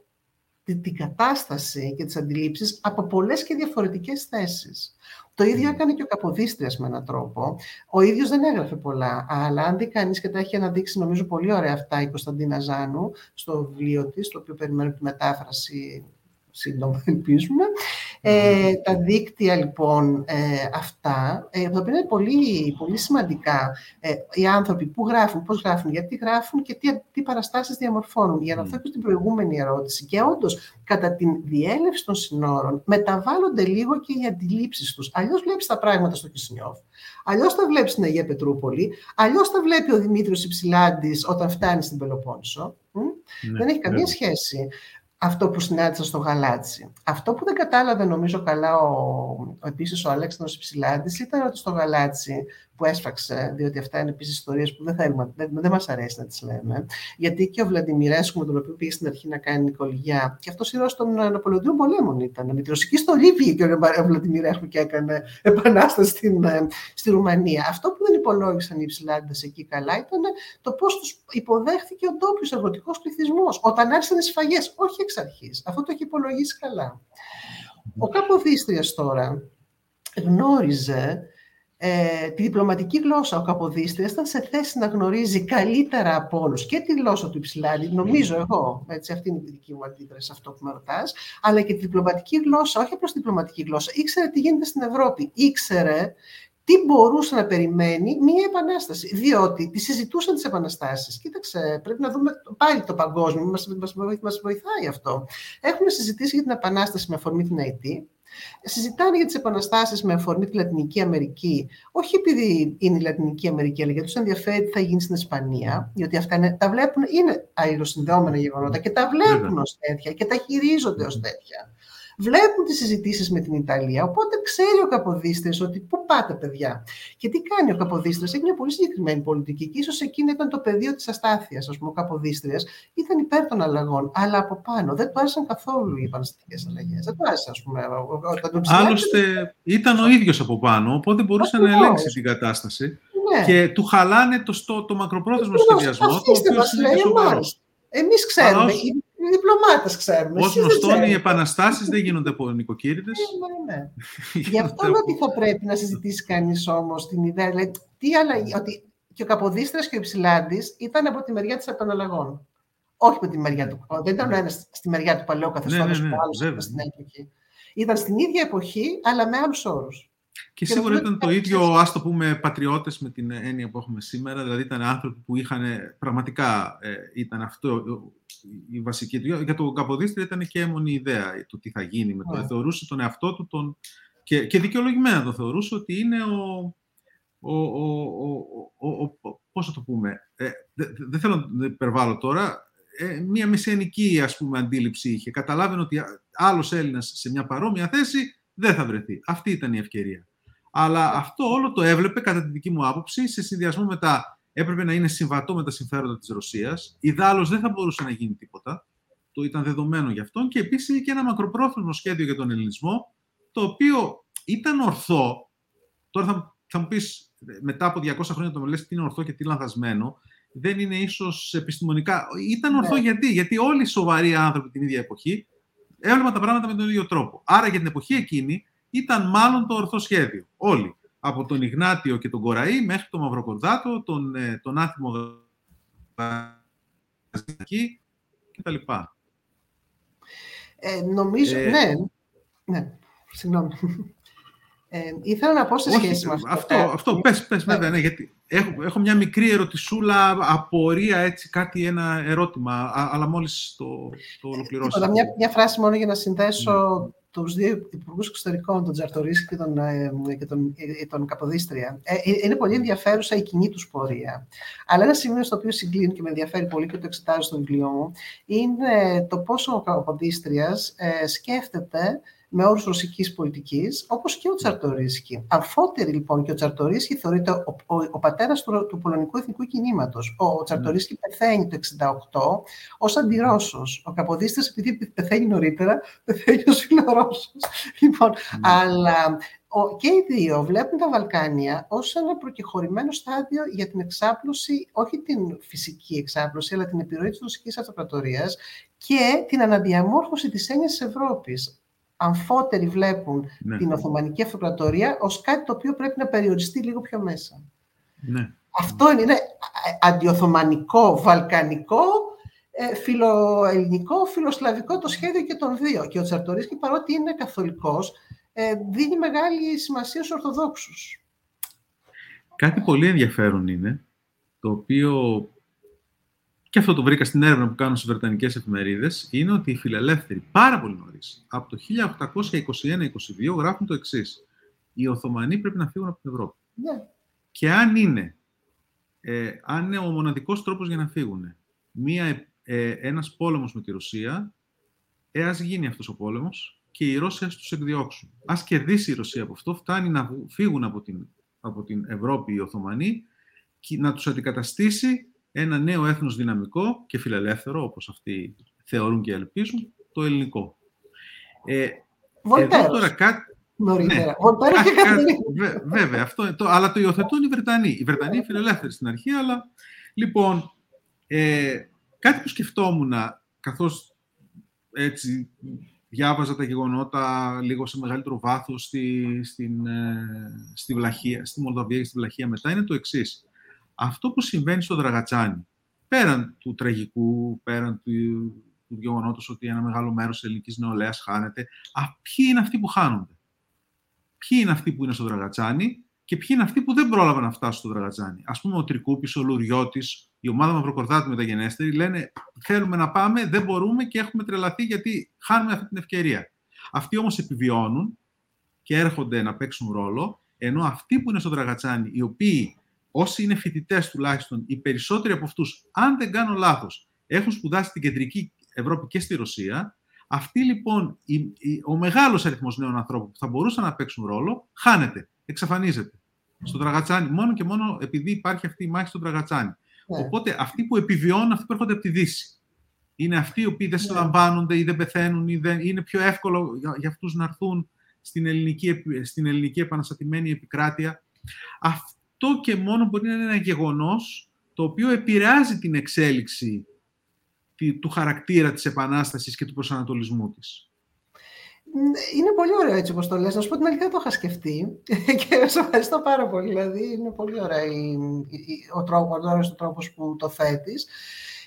την, κατάσταση και τις αντιλήψεις από πολλές και διαφορετικές θέσεις. Το ίδιο έκανε και ο Καποδίστριας με έναν τρόπο. Ο ίδιος δεν έγραφε πολλά, αλλά αν δει κανείς και τα έχει αναδείξει νομίζω πολύ ωραία αυτά η Κωνσταντίνα Ζάνου στο βιβλίο της, το οποίο περιμένω τη μετάφραση σύντομα ελπίζουμε. Ε, τα δίκτυα λοιπόν ε, αυτά, ε, τα οποία είναι πολύ, πολύ σημαντικά. Ε, οι άνθρωποι που γράφουν, πώς γράφουν, γιατί γράφουν και τι, τι παραστάσεις διαμορφώνουν. Για να mm. στην προηγούμενη ερώτηση. Και όντως, κατά τη διέλευση των συνόρων, μεταβάλλονται λίγο και οι αντιλήψεις τους. Αλλιώς βλέπεις τα πράγματα στο Κισνιόφ, αλλιώς τα βλέπεις στην Αγία Πετρούπολη, αλλιώς τα βλέπει ο Δημήτριος Υψηλάντης όταν φτάνει στην Πελοπόννησο. Ναι, Δεν έχει καμία ναι. σχέση αυτό που συνάντησα στο Γαλάτσι. Αυτό που δεν κατάλαβε νομίζω καλά ο, ο επίσης ο Αλέξανδρος Υψηλάντης ήταν ότι στο Γαλάτσι που έσφαξε, διότι αυτά είναι επίσης ιστορίες που δεν, θέλουμε, δεν, δεν μας αρέσει να τις λέμε. Γιατί και ο Βλαντιμιρέσκου, με τον οποίο πήγε στην αρχή να κάνει νοικολογιά, και αυτός ήρωας των Ναπολεοντίων πολέμων ήταν. Με τη ρωσική στολή πήγε και ο Βλαντιμιρέσκου και έκανε επανάσταση στην, ε, στη Ρουμανία. Αυτό που δεν υπολόγισαν οι υψηλάντες εκεί καλά ήταν το πώς τους υποδέχθηκε ο ντόπιος εργοτικός πληθυσμός όταν άρχισαν οι σφαγές, όχι εξ αρχής. Αυτό το έχει υπολογίσει καλά. Ο Καποδίστριας τώρα γνώριζε ε, τη διπλωματική γλώσσα ο Καποδίστριας ήταν σε θέση να γνωρίζει καλύτερα από όλους και τη γλώσσα του Υψηλάνη, νομίζω εγώ, έτσι, αυτή είναι η δική μου αντίδραση σε αυτό που με ρωτάς, αλλά και τη διπλωματική γλώσσα, όχι απλώς τη διπλωματική γλώσσα, ήξερε τι γίνεται στην Ευρώπη, ήξερε τι μπορούσε να περιμένει μία επανάσταση. Διότι τη συζητούσαν τις επαναστάσεις. Κοίταξε, πρέπει να δούμε πάλι το παγκόσμιο, μας βοηθάει αυτό. Έχουμε συζητήσει για την επανάσταση με αφορμή την ΑΕΤ, συζητάνε για τις επαναστάσεις με αφορμή τη Λατινική Αμερική, όχι επειδή είναι η Λατινική Αμερική, αλλά γιατί τους ενδιαφέρει τι θα γίνει στην Ισπανία, διότι αυτά είναι, τα βλέπουν, είναι αλληλοσυνδεόμενα γεγονότα και τα βλέπουν ως τέτοια και τα χειρίζονται ως τέτοια βλέπουν τις συζητήσεις με την Ιταλία, οπότε ξέρει ο Καποδίστρες ότι πού πάτε παιδιά; Και τι κάνει ο Καποδίστρες, έχει μια πολύ συγκεκριμένη πολιτική και ίσως εκείνη ήταν το πεδίο της αστάθειας, ας πούμε, ο Καποδίστρες ήταν υπέρ των αλλαγών, αλλά από πάνω δεν του άρεσαν καθόλου οι επαναστατικές αλλαγές. Δεν του άρεσε, ας πούμε. Άλλωστε ήταν ο ίδιος από πάνω, οπότε μπορούσε να ελέγξει την κατάσταση. Ναι. Και του χαλάνε το, στο, το μακροπρόθεσμο σχεδιασμό. Αφήστε μας, λέει εμάς. Εμείς ξέρουμε, ως, οι διπλωμάτες ξέρουμε. Ως γνωστόν, οι επαναστάσεις δεν γίνονται από νοικοκύριδες. Ναι, ναι, ναι. Γι' αυτό ότι θα πρέπει να συζητήσει κανείς όμως την ιδέα, δηλαδή, τι αλλαγή, ότι και ο Καποδίστρας και ο Υψηλάντης ήταν από τη μεριά της επαναλλαγών. Όχι από τη μεριά του. Δεν ήταν ο ένας στη μεριά του παλαιού καθεστώτο ναι, ναι, ναι, ο άλλο στην εποχή. Ήταν στην ίδια εποχή, αλλά με άλλους όρους. Και, και σίγουρα ήταν το ίδιο, ας το πούμε, πατριώτες με την έννοια που έχουμε σήμερα. Δηλαδή ήταν άνθρωποι που είχαν πραγματικά, ε, ήταν αυτό η βασική του. Για τον Καποδίστρια ήταν και έμονη ιδέα το τι θα γίνει με το. Yeah. Θεωρούσε τον εαυτό του τον, και, και δικαιολογημένα το θεωρούσε ότι είναι ο, ο, ο, ο, πώς θα το πούμε, ε, δεν θέλω να υπερβάλλω τώρα, ε, μία μεσαιανική ας πούμε, αντίληψη είχε. Καταλάβαινε ότι άλλος Έλληνας σε μια παρόμοια θέση δεν θα βρεθεί. Αυτή ήταν η ευκαιρία. Αλλά αυτό όλο το έβλεπε, κατά τη δική μου άποψη, σε συνδυασμό με τα... Έπρεπε να είναι συμβατό με τα συμφέροντα της Ρωσίας. Ιδάλλως δεν θα μπορούσε να γίνει τίποτα. Το ήταν δεδομένο γι' αυτόν. Και επίσης και ένα μακροπρόθεσμο σχέδιο για τον ελληνισμό, το οποίο ήταν ορθό. Τώρα θα, θα μου πεις, μετά από 200 χρόνια το λες τι είναι ορθό και τι λανθασμένο δεν είναι ίσως επιστημονικά. Ήταν ορθό ναι. γιατί, γιατί όλοι οι σοβαροί άνθρωποι την ίδια εποχή έβλεπαν τα πράγματα με τον ίδιο τρόπο. Άρα για την εποχή εκείνη ήταν μάλλον το ορθό σχέδιο. Όλοι. Από τον Ιγνάτιο και τον Κοραή μέχρι τον Μαυροκορδάτο, τον, ε, τον Άθιμο κτλ. Ε, νομίζω, ε, ναι. Ναι, συγγνώμη. Ε, ήθελα να πω σε σχέση με αυτό. Αυτό, αυτό πες, πες ναι. βέβαια, ναι, γιατί έχω, έχω μια μικρή ερωτησούλα, απορία, έτσι, κάτι, ένα ερώτημα, αλλά μόλις το, το ολοκληρώσω. Μια, μια φράση μόνο για να συνδέσω ναι. τους δύο υπουργούς εξωτερικών, τον Τζαρτορίσκη και τον, ε, και τον, ε, τον Καποδίστρια. Ε, είναι πολύ ενδιαφέρουσα η κοινή τους πορεία. Αλλά ένα σημείο στο οποίο συγκλίνουν και με ενδιαφέρει πολύ και το εξετάζω στο βιβλίο μου, είναι το πόσο ο Καποδίστριας ε, σκέφτεται με όρους ρωσικής πολιτικής, όπως και ο Τσαρτορίσκη. Αφότερη λοιπόν και ο Τσαρτορίσκη θεωρείται ο, ο, ο πατέρας του, του πολωνικού εθνικού κινήματος. Ο, ο Τσαρτορίσκη mm. πεθαίνει το 1968 ως αντιρώσος. Ο Καποδίστρια, επειδή πεθαίνει νωρίτερα, πεθαίνει ως φιλορώσο. Λοιπόν, mm. αλλά ο, και οι δύο βλέπουν τα Βαλκάνια ως ένα προκεχωρημένο στάδιο για την εξάπλωση, όχι την φυσική εξάπλωση, αλλά την επιρροή της ρωσικής αυτοκρατορίας και την αναδιαμόρφωση της έννοιας της Ευρώπης αμφότεροι βλέπουν ναι. την Οθωμανική Αυτοκρατορία ως κάτι το οποίο πρέπει να περιοριστεί λίγο πιο μέσα. Ναι. Αυτό είναι, είναι αντιοθωμανικό, βαλκανικό, ε, φιλοελληνικό, φιλοσλαβικό το σχέδιο και των δύο. Και ο Τσαρτορίσκη, παρότι είναι καθολικός, ε, δίνει μεγάλη σημασία στους Ορθοδόξους. Κάτι πολύ ενδιαφέρον είναι, το οποίο και αυτό το βρήκα στην έρευνα που κάνουν στις Βρετανικές εφημερίδες, είναι ότι οι φιλελεύθεροι πάρα πολύ νωρίς, από το 1821-22, γράφουν το εξής. Οι Οθωμανοί πρέπει να φύγουν από την Ευρώπη. Ναι. Και αν είναι, ε, αν είναι ο μοναδικός τρόπος για να φύγουν μία, ε, ένας πόλεμος με τη Ρωσία, ε, ας γίνει αυτός ο πόλεμος και οι Ρώσοι ας τους εκδιώξουν. Ας κερδίσει η Ρωσία από αυτό, φτάνει να φύγουν από την, από την Ευρώπη οι Οθωμανοί και να τους αντικαταστήσει ένα νέο έθνος δυναμικό και φιλελεύθερο, όπως αυτοί θεωρούν και ελπίζουν, το ελληνικό. Ε, εδώ τώρα κάτι... Νωρίτερα. Ναι, βέβαια, αυτό, το, αλλά το υιοθετούν οι Βρετανοί. Οι Βρετανοί είναι φιλελεύθεροι στην αρχή, αλλά λοιπόν, ε, κάτι που σκεφτόμουν καθώς έτσι διάβαζα τα γεγονότα λίγο σε μεγαλύτερο βάθος στη, στην, ε, στη, Βλαχία, στη Μολδαβία και στη Βλαχία μετά είναι το εξής αυτό που συμβαίνει στο Δραγατσάνι, πέραν του τραγικού, πέραν του, του γεγονότος ότι ένα μεγάλο μέρος της ελληνικής νεολαίας χάνεται, α, ποιοι είναι αυτοί που χάνονται; Ποιοι είναι αυτοί που είναι στο Δραγατσάνι και ποιοι είναι αυτοί που δεν πρόλαβαν να φτάσουν στο Δραγατσάνι; Α πούμε, ο Τρικούπης, ο Λουριώτης, η ομάδα Μαυροκορδάτη μεταγενέστερη λένε: Θέλουμε να πάμε, δεν μπορούμε και έχουμε τρελαθεί γιατί χάνουμε αυτή την ευκαιρία. Αυτοί όμως επιβιώνουν και έρχονται να παίξουν ρόλο, ενώ αυτοί που είναι στο Δραγατσάνι, οι οποίοι όσοι είναι φοιτητές τουλάχιστον, οι περισσότεροι από αυτούς, αν δεν κάνω λάθος, έχουν σπουδάσει στην κεντρική Ευρώπη και στη Ρωσία. Αυτοί λοιπόν, η, η, ο μεγάλος αριθμός νέων ανθρώπων που θα μπορούσαν να παίξουν ρόλο, χάνεται, εξαφανίζεται. Στο Τραγατσάνι, μόνο και μόνο επειδή υπάρχει αυτή η μάχη στο Τραγατσάνι. Ναι. Οπότε αυτοί που επιβιώνουν, αυτοί που έρχονται από τη Δύση. Είναι αυτοί οι οποίοι δεν ναι. συλλαμβάνονται ή δεν πεθαίνουν ή δεν... είναι πιο εύκολο για, για αυτούς να έρθουν στην ελληνική, στην ελληνική επαναστατημένη επικράτεια αυτό και μόνο μπορεί να είναι ένα γεγονός το οποίο επηρεάζει την εξέλιξη του χαρακτήρα της Επανάστασης και του προσανατολισμού της. Είναι πολύ ωραίο έτσι όπως το λες. Να σου πω την αλήθεια το είχα σκεφτεί και σε ευχαριστώ πάρα πολύ. Δηλαδή είναι πολύ ωραία ο, τρόπος, ο τρόπος που το θέτεις.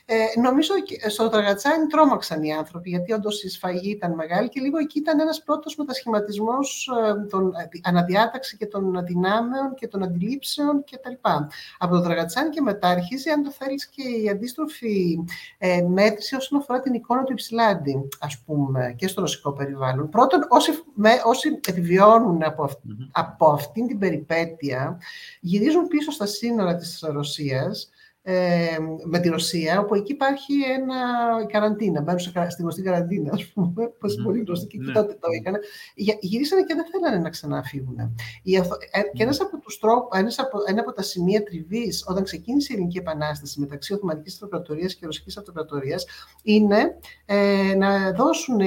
Ε, νομίζω ότι στο Τραγατσάνι τρόμαξαν οι άνθρωποι, γιατί όντως η σφαγή ήταν μεγάλη και λίγο εκεί ήταν ένας πρώτος μετασχηματισμός ε, των ε, αναδιάταξη και των δυνάμεων και των αντιλήψεων κτλ. Από το Τραγατσάνι και μετά αρχίζει, αν το θέλεις, και η αντίστροφη ε, μέτρηση όσον αφορά την εικόνα του Υψηλάντη, ας πούμε, και στο ρωσικό περιβάλλον. Πρώτον, όσοι, με, όσοι επιβιώνουν από, αυ, mm-hmm. από αυτήν την περιπέτεια, γυρίζουν πίσω στα σύνορα της Ρωσίας ε, με τη Ρωσία, όπου εκεί υπάρχει ένα καραντίνα. Μπαίνουν στη γνωστή καραντίνα, ας πούμε, που είναι πολύ γνωστή και ναι. τότε το είχαν. Γυρίσανε και δεν θέλανε να ξαναφύγουν. Ε, και ένας από, τους ένας από, ένα από τα σημεία τριβής όταν ξεκίνησε η Ελληνική Επανάσταση μεταξύ Οθωμανικής Αυτοκρατορία και Ρωσικής Αυτοκρατορίας είναι ε, να δώσουν,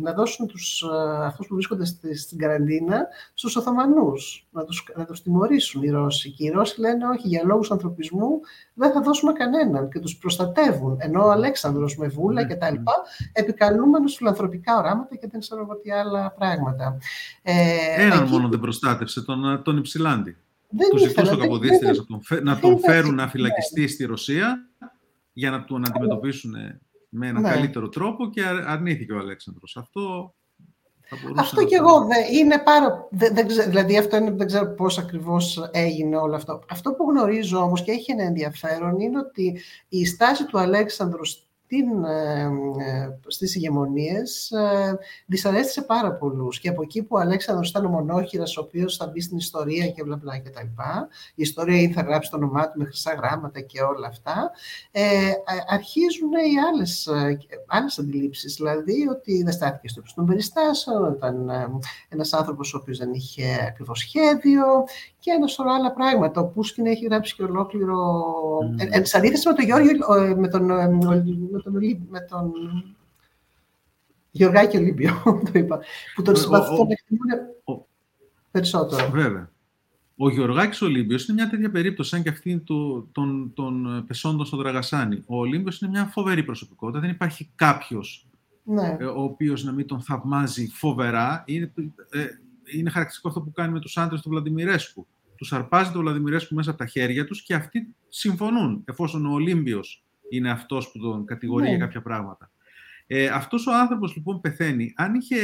να δώσουν τους, ε, αυτούς που βρίσκονται στη, στην καραντίνα στους Οθωμανούς, να τους, να τους τιμωρήσουν οι Ρώσοι. Και οι Ρώσοι λένε όχι, για λόγους ανθρωπισμού δεν θα δώσουμε κανέναν και τους προστατεύουν. Ενώ ο Αλέξανδρος με βούλα και τα λοιπά, επικαλούμενος φιλανθρωπικά οράματα και δεν ξέρω τι άλλα πράγματα. Ε, Έναν εκεί... μόνο δεν προστάτευσε, τον, τον Υψηλάντη. Δεν του ζητούσε ο Καποδίστριας να τον, να τον φέρουν να φυλακιστεί στη Ρωσία για να τον αντιμετωπίσουν με έναν ναι. καλύτερο τρόπο και αρνήθηκε ο Αλέξανδρος. Αυτό αυτό και εγώ είναι πάρα. Δεν, δεν δηλαδή, αυτό είναι, δεν ξέρω πώς ακριβώς έγινε όλο αυτό. Αυτό που γνωρίζω όμως και έχει ένα ενδιαφέρον είναι ότι η στάση του Αλέξανδρου στην, ε, ε, στις ηγεμονίες ε, δυσαρέστησε πάρα πολλούς. Και από εκεί που ο Αλέξανδρος ήταν ο μονόχειρας, ο οποίος θα μπει στην ιστορία και μπλα μπλα και τα λοιπά, η ιστορία ή θα γράψει το όνομά του με χρυσά γράμματα και όλα αυτά, ε, αρχίζουν οι άλλες, άλλες αντιλήψεις. Δηλαδή ότι δεν στάθηκε στο ύψος των περιστάσεων, ήταν ένας άνθρωπος ο οποίος δεν είχε ακριβώς σχέδιο και ένα σωρό άλλα πράγματα. Ο Πούσκιν έχει γράψει και ολόκληρο... Mm. Ε, σε αντίθεση με τον Γιώργο, με τον, με τον, με τον Γεωργάκη Ολύμπιο, το είπα, που τον συμπαθούν να εκτιμούν περισσότερο. Βέβαια. Ο Γεωργάκης Ολύμπιο είναι μια τέτοια περίπτωση, σαν και αυτή των, των, των πεσόντων στο Δραγασάνι. Ο Ολύμπιο είναι μια φοβερή προσωπικότητα. Δεν υπάρχει κάποιος ναι. Ε, ο οποίος να μην τον θαυμάζει φοβερά. Είναι, ε, είναι χαρακτηριστικό αυτό που κάνει με τους άντρες του Βλαντιμιρέσκου. Τους αρπάζει τον Βλαντιμιρέσκου μέσα από τα χέρια τους και αυτοί συμφωνούν, εφόσον ο Ολύμπιο είναι αυτός που τον κατηγορεί για ναι. κάποια πράγματα. Ε, Αυτός ο άνθρωπος λοιπόν πεθαίνει. Αν, είχε,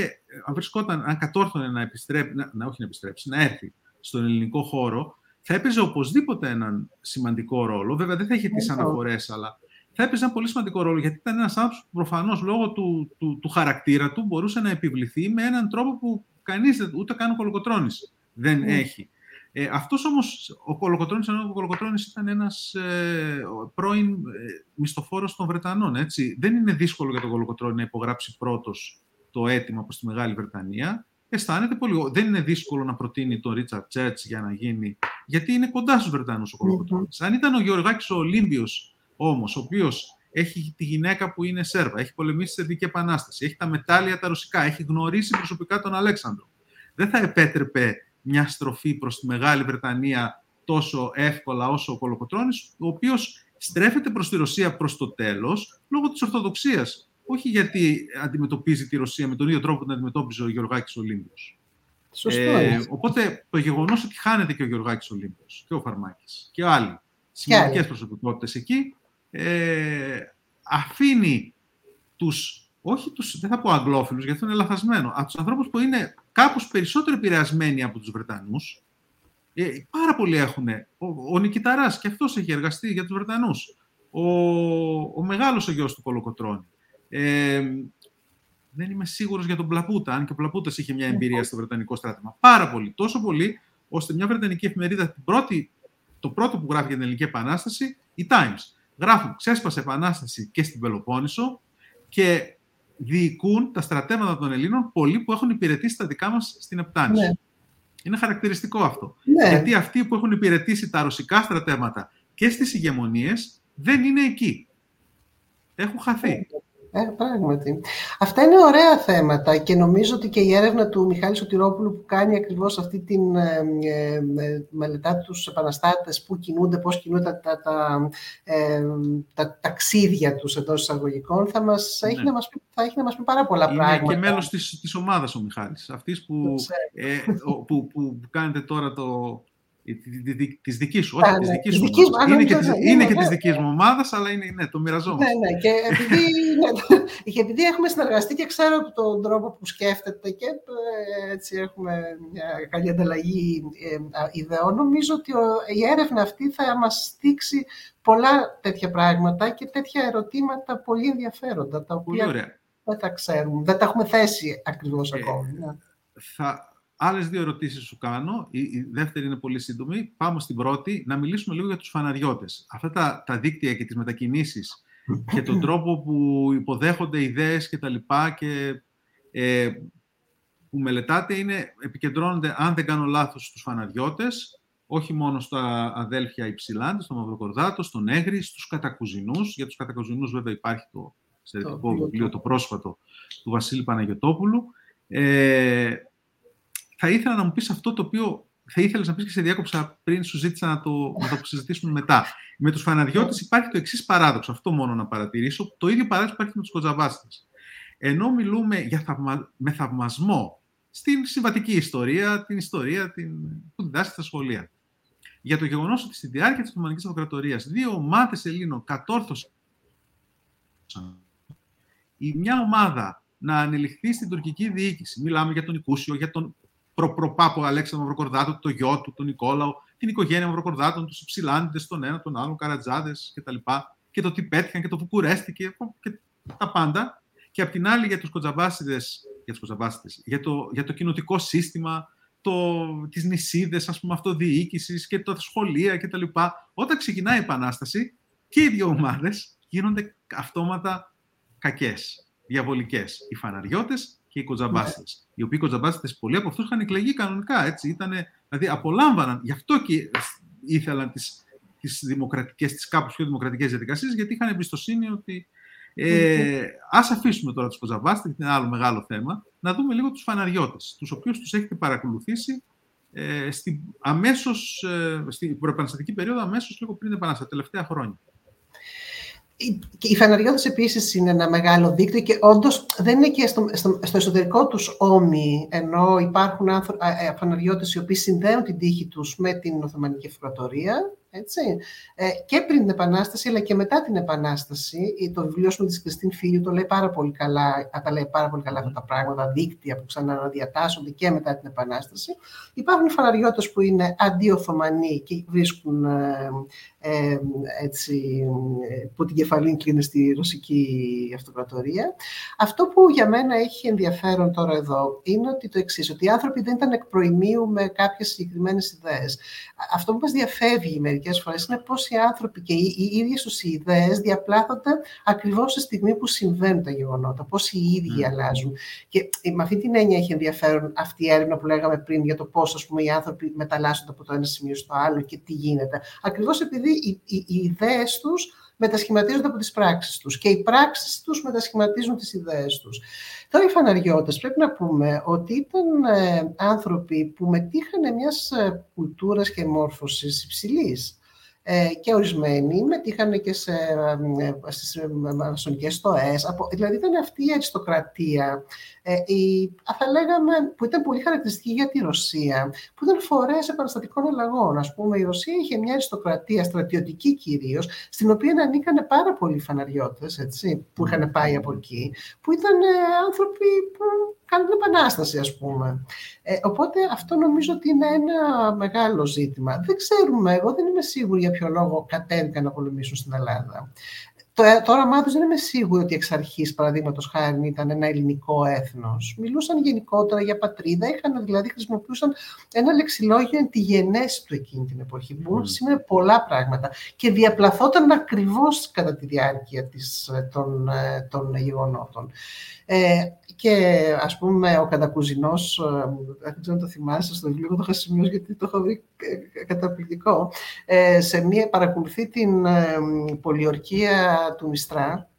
αν βρισκόταν, αν κατόρθωνε να επιστρέψει, να, να, όχι να επιστρέψει, να έρθει στον ελληνικό χώρο, θα έπαιζε οπωσδήποτε έναν σημαντικό ρόλο. Βέβαια δεν θα είχε τις αναφορές, αλλά θα έπαιζε ένα πολύ σημαντικό ρόλο γιατί ήταν ένας άνθρωπος που προφανώς λόγω του, του, του, χαρακτήρα του μπορούσε να επιβληθεί με έναν τρόπο που κανείς ούτε καν ο Κολοκοτρόνη δεν mm. έχει. Ε, αυτός όμως, ο Κολοκοτρώνης, ο Κολοκοτρώνης ήταν ένας ε, πρώην ε, μισθοφόρος των Βρετανών, έτσι. Δεν είναι δύσκολο για τον Κολοκοτρώνη να υπογράψει πρώτος το αίτημα προς τη Μεγάλη Βρετανία. Αισθάνεται πολύ... Δεν είναι δύσκολο να προτείνει τον Ρίτσαρτ Τσέρτς για να γίνει... Γιατί είναι κοντά στους Βρετανούς ο κολοκοτρωνης Αν ήταν ο Γεωργάκης ο Ολύμπιος όμως, ο οποίος έχει τη γυναίκα που είναι Σέρβα, έχει πολεμήσει στη Δική Επανάσταση, έχει τα μετάλλια τα ρωσικά, έχει γνωρίσει προσωπικά τον Αλέξανδρο. Δεν θα επέτρεπε μια στροφή προς τη Μεγάλη Βρετανία τόσο εύκολα όσο ο Κολοκοτρώνης, ο οποίος στρέφεται προς τη Ρωσία προς το τέλος λόγω της Ορθοδοξίας. Όχι γιατί αντιμετωπίζει τη Ρωσία με τον ίδιο τρόπο που την αντιμετώπιζε ο Γεωργάκης Ολύμπιος. ε, οπότε το γεγονός ότι χάνεται και ο Γεωργάκης Ολύμπιος και ο Φαρμάκης και άλλοι σημαντικές προσωπικότητες εκεί ε, αφήνει τους όχι τους, δεν θα πω αγγλόφιλους, γιατί αυτό είναι λαθασμένο, από τους ανθρώπους που είναι κάπως περισσότερο επηρεασμένοι από τους Βρετανούς, ε, πάρα πολλοί έχουν. Ο, ο Νικηταράς και αυτός έχει εργαστεί για τους Βρετανούς. Ο, ο μεγάλος ο γιος του Κολοκοτρώνη. Ε, δεν είμαι σίγουρος για τον Πλαπούτα, αν και ο Πλαπούτας είχε μια εμπειρία στο Βρετανικό στράτευμα. Πάρα πολύ. Τόσο πολύ, ώστε μια Βρετανική εφημερίδα, την πρώτη, το πρώτο που γράφει για την Ελληνική Επανάσταση, η Times, γράφουν «Ξέσπασε Επανάσταση και στην Πελοπόννησο και διοικούν τα στρατεύματα των Ελλήνων πολλοί που έχουν υπηρετήσει τα δικά μας στην Επτάνη. Ναι. Είναι χαρακτηριστικό αυτό. Ναι. Γιατί αυτοί που έχουν υπηρετήσει τα ρωσικά στρατεύματα και στις ηγεμονίες δεν είναι εκεί. Έχουν χαθεί. Ε, πράγματι. Αυτά είναι ωραία θέματα και νομίζω ότι και η έρευνα του Μιχάλη Σωτηρόπουλου που κάνει ακριβώς αυτή την ε, ε, ε μελετά τους επαναστάτες που κινούνται, πώς κινούνται τα, τα, τα, ε, τα ταξίδια τους εντός εισαγωγικών θα, μας, ναι. έχει να μας, θα έχει να μας πει πάρα πολλά είναι πράγματα. Είναι και μέλος της, της ομάδας ο Μιχάλης, αυτής που, ε, που, που, που, κάνετε τώρα το, Τη δικής σου, όχι της δικής σου. Είναι και, της, είναι και της δικής μου ομάδας, αλλά είναι, ναι, το μοιραζόμαστε. Ναι, ναι, και επειδή, ναι, και επειδή έχουμε συνεργαστεί και ξέρω τον τρόπο που σκέφτεται και ε, έτσι έχουμε μια καλή ανταλλαγή ε, ιδεών, νομίζω ότι η έρευνα αυτή θα μας δείξει πολλά τέτοια πράγματα και τέτοια ερωτήματα πολύ ενδιαφέροντα, τα οποία δεν τα ξέρουμε, δεν τα έχουμε θέσει ακριβώς ε, ακόμη. Ναι. Θα, Άλλες δύο ερωτήσεις σου κάνω. Η, δεύτερη είναι πολύ σύντομη. Πάμε στην πρώτη. Να μιλήσουμε λίγο για τους φαναριώτες. Αυτά τα, τα δίκτυα και τις μετακινήσεις και τον τρόπο που υποδέχονται ιδέες και τα λοιπά και ε, που μελετάτε είναι, επικεντρώνονται, αν δεν κάνω λάθος, στους φαναριώτες, όχι μόνο στα αδέλφια Υψηλάντη, στο Μαυροκορδάτο, στον Έγρη, στους κατακουζινούς. Για τους κατακουζινούς βέβαια υπάρχει το στερετικό βιβλίο, το πρόσφατο, του Βασίλη Παναγιωτόπουλου. Ε, θα ήθελα να μου πεις αυτό το οποίο θα ήθελα να πεις και σε διάκοψα πριν σου ζήτησα να το, να το συζητήσουμε μετά. Με τους φαναδιώτες υπάρχει το εξής παράδοξο, αυτό μόνο να παρατηρήσω. Το ίδιο παράδοξο υπάρχει με τους κοτζαβάστες. Ενώ μιλούμε για θαυμα... με θαυμασμό στην συμβατική ιστορία, την ιστορία την... που διδάσκει στα σχολεία. Για το γεγονός ότι στη διάρκεια της Οθωμανικής Αυτοκρατορία δύο ομάδες Ελλήνων κατόρθωσαν η μια ομάδα να ανελιχθεί στην τουρκική διοίκηση. Μιλάμε για τον Οικούσιο, για τον προπροπάπο Αλέξανδρο Μαυροκορδάτο, το γιο του, τον Νικόλαο, την οικογένεια Μαυροκορδάτων, τους Υψηλάντιδε, τον ένα, τον άλλον, Καρατζάδες κτλ. Και το τι πέτυχαν και το που κουρέστηκε και τα πάντα. Και απ' την άλλη για τους κοτζαμπάσιδε, για, τους για, το, για το κοινοτικό σύστημα, το, τις νησίδες, ας πούμε, αυτοδιοίκησης και τα σχολεία κτλ. Όταν ξεκινάει η Επανάσταση και οι δύο ομάδες γίνονται αυτόματα κακές, διαβολικές. Οι φαναριώτες και οι κοτζαμπάστε. Οι οποίοι κοτζαμπάστε, πολλοί από αυτούς είχαν εκλεγεί κανονικά. Έτσι, ήτανε, δηλαδή απολάμβαναν. Γι' αυτό και ήθελαν τις τις δημοκρατικές, τις κάπως πιο δημοκρατικές διαδικασίες, γιατί είχαν εμπιστοσύνη ότι ε, ας αφήσουμε τώρα τους κοτζαμπάστες, γιατί είναι άλλο μεγάλο θέμα, να δούμε λίγο τους φαναριώτες, τους οποίους τους έχετε παρακολουθήσει ε, στην, αμέσως, ε, στην προεπαναστατική περίοδο, αμέσως λίγο πριν την επανάσταση, τα τελευταία χρόνια. Οι φαναριώτες επίσης είναι ένα μεγάλο δίκτυο και όντως δεν είναι και στο, στο, στο εσωτερικό τους όμοι, ενώ υπάρχουν ε, φαναριώτες οι οποίοι συνδέουν την τύχη τους με την Οθωμανική Αυτοκρατορία, έτσι. Ε, και πριν την Επανάσταση, αλλά και μετά την Επανάσταση, το βιβλίο σου της Κριστίν Φίλιου το λέει πάρα πολύ καλά, τα λέει πάρα πολύ καλά αυτά τα πράγματα, δίκτυα που ξαναδιατάσσονται και μετά την Επανάσταση. Υπάρχουν φαναριώτες που είναι αντιοθωμανοί και βρίσκουν ε, ε, έτσι, που την κεφαλή κλείνει στη Ρωσική Αυτοκρατορία. Αυτό που για μένα έχει ενδιαφέρον τώρα εδώ είναι ότι το εξής, ότι οι άνθρωποι δεν ήταν εκ προημίου με κάποιες συγκεκριμένες ιδέες. Αυτό που μας διαφεύγει μερικές φορές είναι πώς οι άνθρωποι και οι, οι ίδιες τους οι ιδέες διαπλάθονται ακριβώς στη στιγμή που συμβαίνουν τα γεγονότα, πώς οι ίδιοι mm. αλλάζουν. Και με αυτή την έννοια έχει ενδιαφέρον αυτή η έρευνα που λέγαμε πριν για το πώς ας πούμε, οι άνθρωποι μεταλλάσσονται από το ένα σημείο στο άλλο και τι γίνεται. Ακριβώς επειδή οι, οι, οι ιδέες τους μετασχηματίζονται από τις πράξεις τους και οι πράξεις τους μετασχηματίζουν τις ιδέες τους. Τώρα οι φαναριώτες πρέπει να πούμε ότι ήταν ε, άνθρωποι που μετήχαν μιας ε, κουλτούρας και μόρφωσης υψηλής. Ε, και ορισμένοι μετήχαν και σε, ε, στις μασονικές στοές. Δηλαδή ήταν αυτή η αριστοκρατία, ε, η, θα λέγαμε, που ήταν πολύ χαρακτηριστική για τη Ρωσία, που ήταν φορές επαναστατικών αλλαγών. Ας πούμε, η Ρωσία είχε μια αριστοκρατία στρατιωτική κυρίως, στην οποία ανήκαν πάρα πολλοί φαναριώτες, έτσι, που είχαν πάει από εκεί, που ήταν άνθρωποι που κάνουν επανάσταση, ας πούμε. Ε, οπότε αυτό νομίζω ότι είναι ένα μεγάλο ζήτημα. Δεν ξέρουμε, εγώ δεν είμαι σίγουρη για ποιο λόγο κατέβηκαν να πολεμήσουν στην Ελλάδα. Το, το όραμά τους δεν είμαι σίγουρη ότι εξ αρχής, παραδείγματος χάρη, ήταν ένα ελληνικό έθνος. Μιλούσαν γενικότερα για πατρίδα, είχαν δηλαδή χρησιμοποιούσαν ένα λεξιλόγιο τη γενέση του εκείνη την εποχή. Μπορούν να σημαίνει πολλά πράγματα και διαπλαθόταν ακριβώς κατά τη διάρκεια της, ε, των, ε, των γεγονότων. Ε, και ας πούμε ο Κατακουζινός, ε, δεν ξέρω αν το θυμάσαι στο βιβλίο, το είχα σημειώσει γιατί το έχω βρει ε, καταπληκτικό, ε, σε μία, παρακολουθεί την πολιορκία του Μιστρά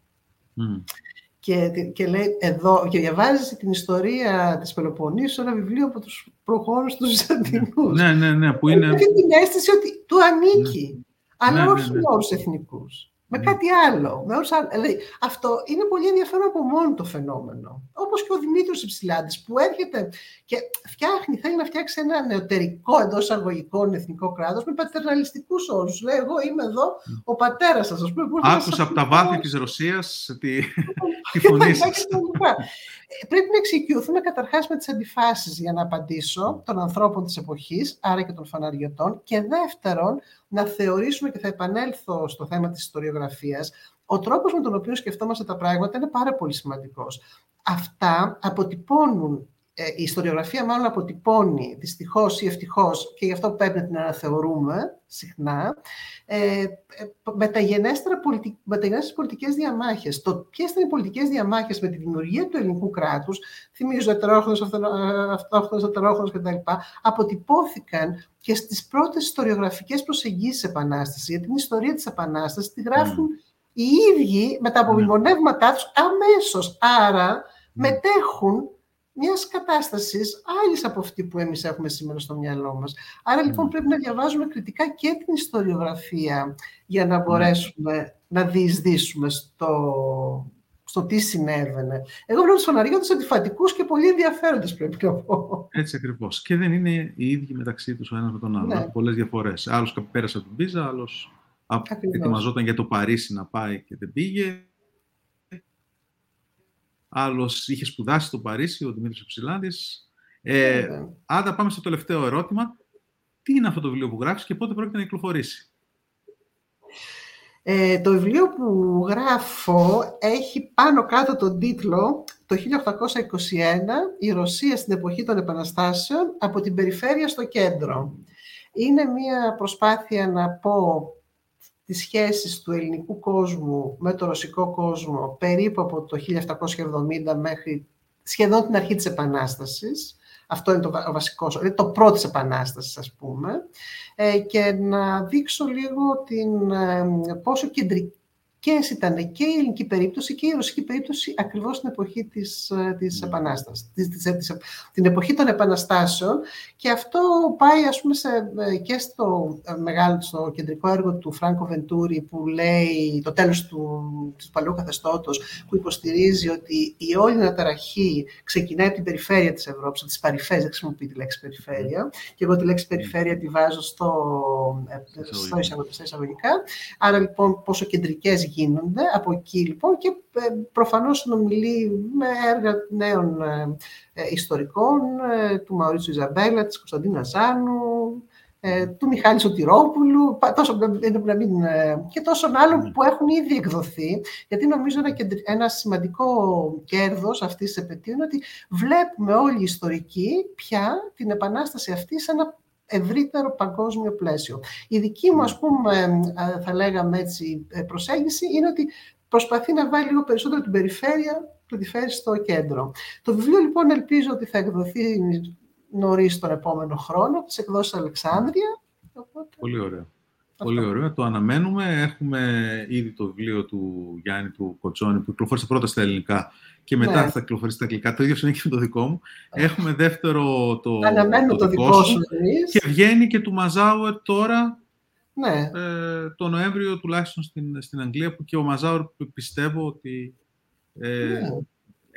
Και, και λέει εδώ, και διαβάζει την ιστορία της Πελοποννήσου, ένα βιβλίο από τους προχώρους τους Βυζαντινούς. Ναι, ναι, ναι, που είναι... Έχει την αίσθηση ότι του ανήκει, ναι. αλλά ναι, όχι ναι, ναι. με όρους εθνικούς με κάτι άλλο. Με δηλαδή, αυτό είναι πολύ ενδιαφέρον από μόνο το φαινόμενο. Όπως και ο Δημήτρης Υψηλάντη που έρχεται και φτιάχνει, θέλει να φτιάξει ένα νεωτερικό εντός εισαγωγικών εθνικό κράτος με πατερναλιστικούς όρους. Λέει: Εγώ είμαι εδώ, ο πατέρας σας. Άκουσα από τα βάθη της Ρωσίας τη, τη φωνή σας. Πρέπει να εξοικειωθούμε καταρχάς με τις αντιφάσεις για να απαντήσω των ανθρώπων της εποχής, άρα και των φαναριωτών. Και δεύτερον, να θεωρήσουμε, και θα επανέλθω στο θέμα της ιστοριογραφίας, ο τρόπος με τον οποίο σκεφτόμαστε τα πράγματα είναι πάρα πολύ σημαντικός. Αυτά αποτυπώνουν ε, η ιστοριογραφία μάλλον αποτυπώνει δυστυχώς ή ευτυχώς και γι' αυτό πρέπει να την αναθεωρούμε συχνά ε, ε μεταγενέστερα πολιτικ, πολιτικές διαμάχες. Το ποιες ήταν οι πολιτικές διαμάχες με τη δημιουργία του ελληνικού κράτους, θυμίζω ετερόχρονος, αυτόχρονος, ετερόχρονος κτλ. αποτυπώθηκαν και στις πρώτες ιστοριογραφικές προσεγγίσεις Επανάστασης. Γιατί την ιστορία της Επανάστασης τη γράφουν mm. οι ίδιοι με τα απομνημονεύματά τους αμέσως. Άρα μετέχουν μιας κατάστασης άλλης από αυτή που εμείς έχουμε σήμερα στο μυαλό μας. Άρα λοιπόν mm. πρέπει να διαβάζουμε κριτικά και την ιστοριογραφία για να ναι. μπορέσουμε να διεισδύσουμε στο, στο τι συνέβαινε. Εγώ βλέπω τους φαναριώτες αντιφατικούς και πολύ ενδιαφέροντες, πρέπει να πω. Έτσι ακριβώς. Και δεν είναι οι ίδιοι μεταξύ τους ο ένας με τον άλλο. Ναι. Έχουν πολλές διαφορές. Άλλος πέρασε από την Πίζα, άλλος ετοιμαζόταν για το Παρίσι να πάει και δεν πήγε. Άλλος είχε σπουδάσει στο Παρίσι, ο Δημήτρης Ψηλάντη. Ε, yeah. Ναι. Άντα, πάμε στο τελευταίο ερώτημα. Τι είναι αυτό το βιβλίο που γράφεις και πότε πρόκειται να κυκλοφορήσει; Ε, το βιβλίο που γράφω έχει πάνω κάτω τον τίτλο το 1821 «Η Ρωσία στην εποχή των Επαναστάσεων από την περιφέρεια στο κέντρο». Είναι μια προσπάθεια να πω τις σχέσεις του ελληνικού κόσμου με το ρωσικό κόσμο περίπου από το 1770 μέχρι σχεδόν την αρχή της Επανάστασης. Αυτό είναι το βασικός, είναι το πρώτο της Επανάστασης, ας πούμε. Ε, και να δείξω λίγο την, ε, πόσο κεντρική ήταν και η ελληνική περίπτωση και η ρωσική περίπτωση ακριβώς στην εποχή της, ε, της ναι. Επανάστασης, της, της, την εποχή των Επαναστάσεων και αυτό πάει ας πούμε σε, ε, και στο ε, μεγάλο, στο κεντρικό έργο του Φράνκο Βεντούρη που λέει το τέλος του, του παλαιού καθεστώτος που υποστηρίζει ότι η όλη αναταραχή ξεκινάει από την περιφέρεια της Ευρώπης, από τις παρυφές, δεν χρησιμοποιεί τη λέξη περιφέρεια και εγώ τη λέξη περιφέρεια τη βάζω στο, στο εισαγωγικά. Άρα λοιπόν πόσο κεντρικές γίνονται από εκεί λοιπόν και ε, προφανώς συνομιλεί με έργα νέων ε, ε, ιστορικών, του Μαουρίτσου Ιζαμπέλα, της Κωνσταντίνας Ζάνου, του Μιχάλη Σωτηρόπουλου τόσο, να μην, και τόσων άλλων ναι. που έχουν ήδη εκδοθεί. Γιατί νομίζω ένα, ένα σημαντικό κέρδος αυτής της επαιτίου είναι ότι βλέπουμε όλοι οι ιστορικοί πια την επανάσταση αυτή σε ένα ευρύτερο παγκόσμιο πλαίσιο. Η δική μου, ας πούμε, θα λέγαμε έτσι, ε, προσέγγιση είναι ότι προσπαθεί να βάλει λίγο περισσότερο την περιφέρεια του τη φέρει στο κέντρο. Το βιβλίο, λοιπόν, ελπίζω ότι θα εκδοθεί νωρίς τον επόμενο χρόνο, τις εκδόσεις Αλεξάνδρεια. Πολύ ωραία. Πολύ ωραία. Το αναμένουμε. Έχουμε ήδη το βιβλίο του Γιάννη του Κοτσόνη που κυκλοφόρησε πρώτα στα ελληνικά και μετά ναι. θα κυκλοφορήσει στα αγγλικά. Το ίδιο συνέχεια με το δικό μου. Έχουμε δεύτερο το, Αναμένουμε το, το δικό σου. Και βγαίνει και του Μαζάουερ τώρα ναι. ε, το Νοέμβριο τουλάχιστον στην, στην Αγγλία που και ο Μαζάουερ πιστεύω ότι ε, ναι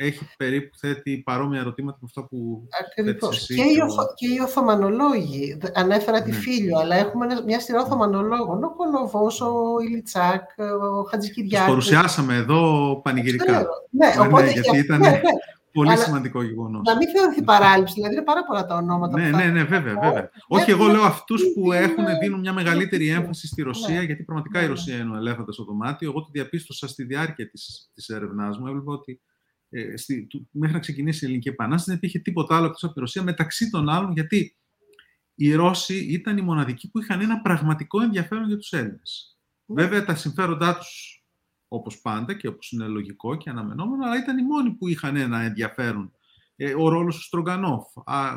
έχει περίπου θέτει παρόμοια ερωτήματα με αυτά που Ακριβώς. Εσύ και, οι, ο... και οι Οθωμανολόγοι. Ανέφερα τη ναι. Φίλιο, αλλά έχουμε μια σειρά Οθωμανολόγων. Ο Κολοβός, ο Ηλιτσάκ, ο Χατζικυριάκης. Τους παρουσιάσαμε εδώ πανηγυρικά. Ναι, ναι, οπότε, ναι, γιατί ήταν... Ναι, ναι. Πολύ Αλλά σημαντικό γεγονός. Να μην θεωρηθεί παράληψη, δηλαδή είναι πάρα πολλά τα ονόματα. Ναι, ναι, ναι, βέβαια. βέβαια. Όχι, εγώ λέω αυτούς που έχουν, δίνουν μια μεγαλύτερη έμφαση στη Ρωσία, γιατί πραγματικά η Ρωσία είναι ο ελέφαντα στο δωμάτιο. Εγώ το διαπίστωσα στη διάρκεια της έρευνάς μου. Έβλεπα ότι ε, στη, του, μέχρι να ξεκινήσει η Ελληνική Επανάσταση, δεν υπήρχε τίποτα άλλο εκτός από τη Ρωσία, μεταξύ των άλλων, γιατί οι Ρώσοι ήταν οι μοναδικοί που είχαν ένα πραγματικό ενδιαφέρον για τους Έλληνες. Ναι. Βέβαια, τα συμφέροντά τους, όπως πάντα και όπως είναι λογικό και αναμενόμενο, αλλά ήταν οι μόνοι που είχαν ένα ενδιαφέρον. Ε, ο ρόλος του Στρογκανόφ. Α,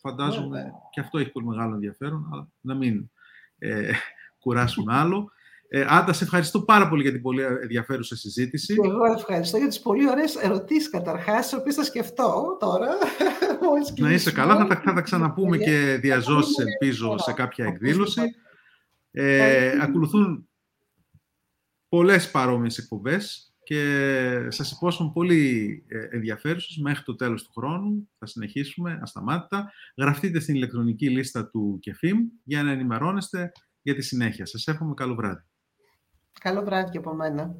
φαντάζομαι ναι. και αυτό έχει πολύ μεγάλο ενδιαφέρον, αλλά να μην ε, κουράσουμε άλλο. Ε, Άντα, σε ευχαριστώ πάρα πολύ για την πολύ ενδιαφέρουσα συζήτηση. Και εγώ ευχαριστώ για τις πολύ ωραίες ερωτήσεις καταρχάς, τις οποίες θα σκεφτώ τώρα. Να είσαι καλά, θα τα, θα τα ξαναπούμε και διαζώσεις, ελπίζω, σε κάποια εκδήλωση. Ε, ακολουθούν πολλές παρόμοιες εκπομπές και σας υπόσχομαι πολύ ε, ενδιαφέρουσες μέχρι το τέλος του χρόνου. Θα συνεχίσουμε ασταμάτητα. Γραφτείτε στην ηλεκτρονική λίστα του ΚΕΦΙΜ για να ενημερώνεστε για τη συνέχεια. Σας εύχομαι καλό βράδυ. Καλό βράδυ και από μένα.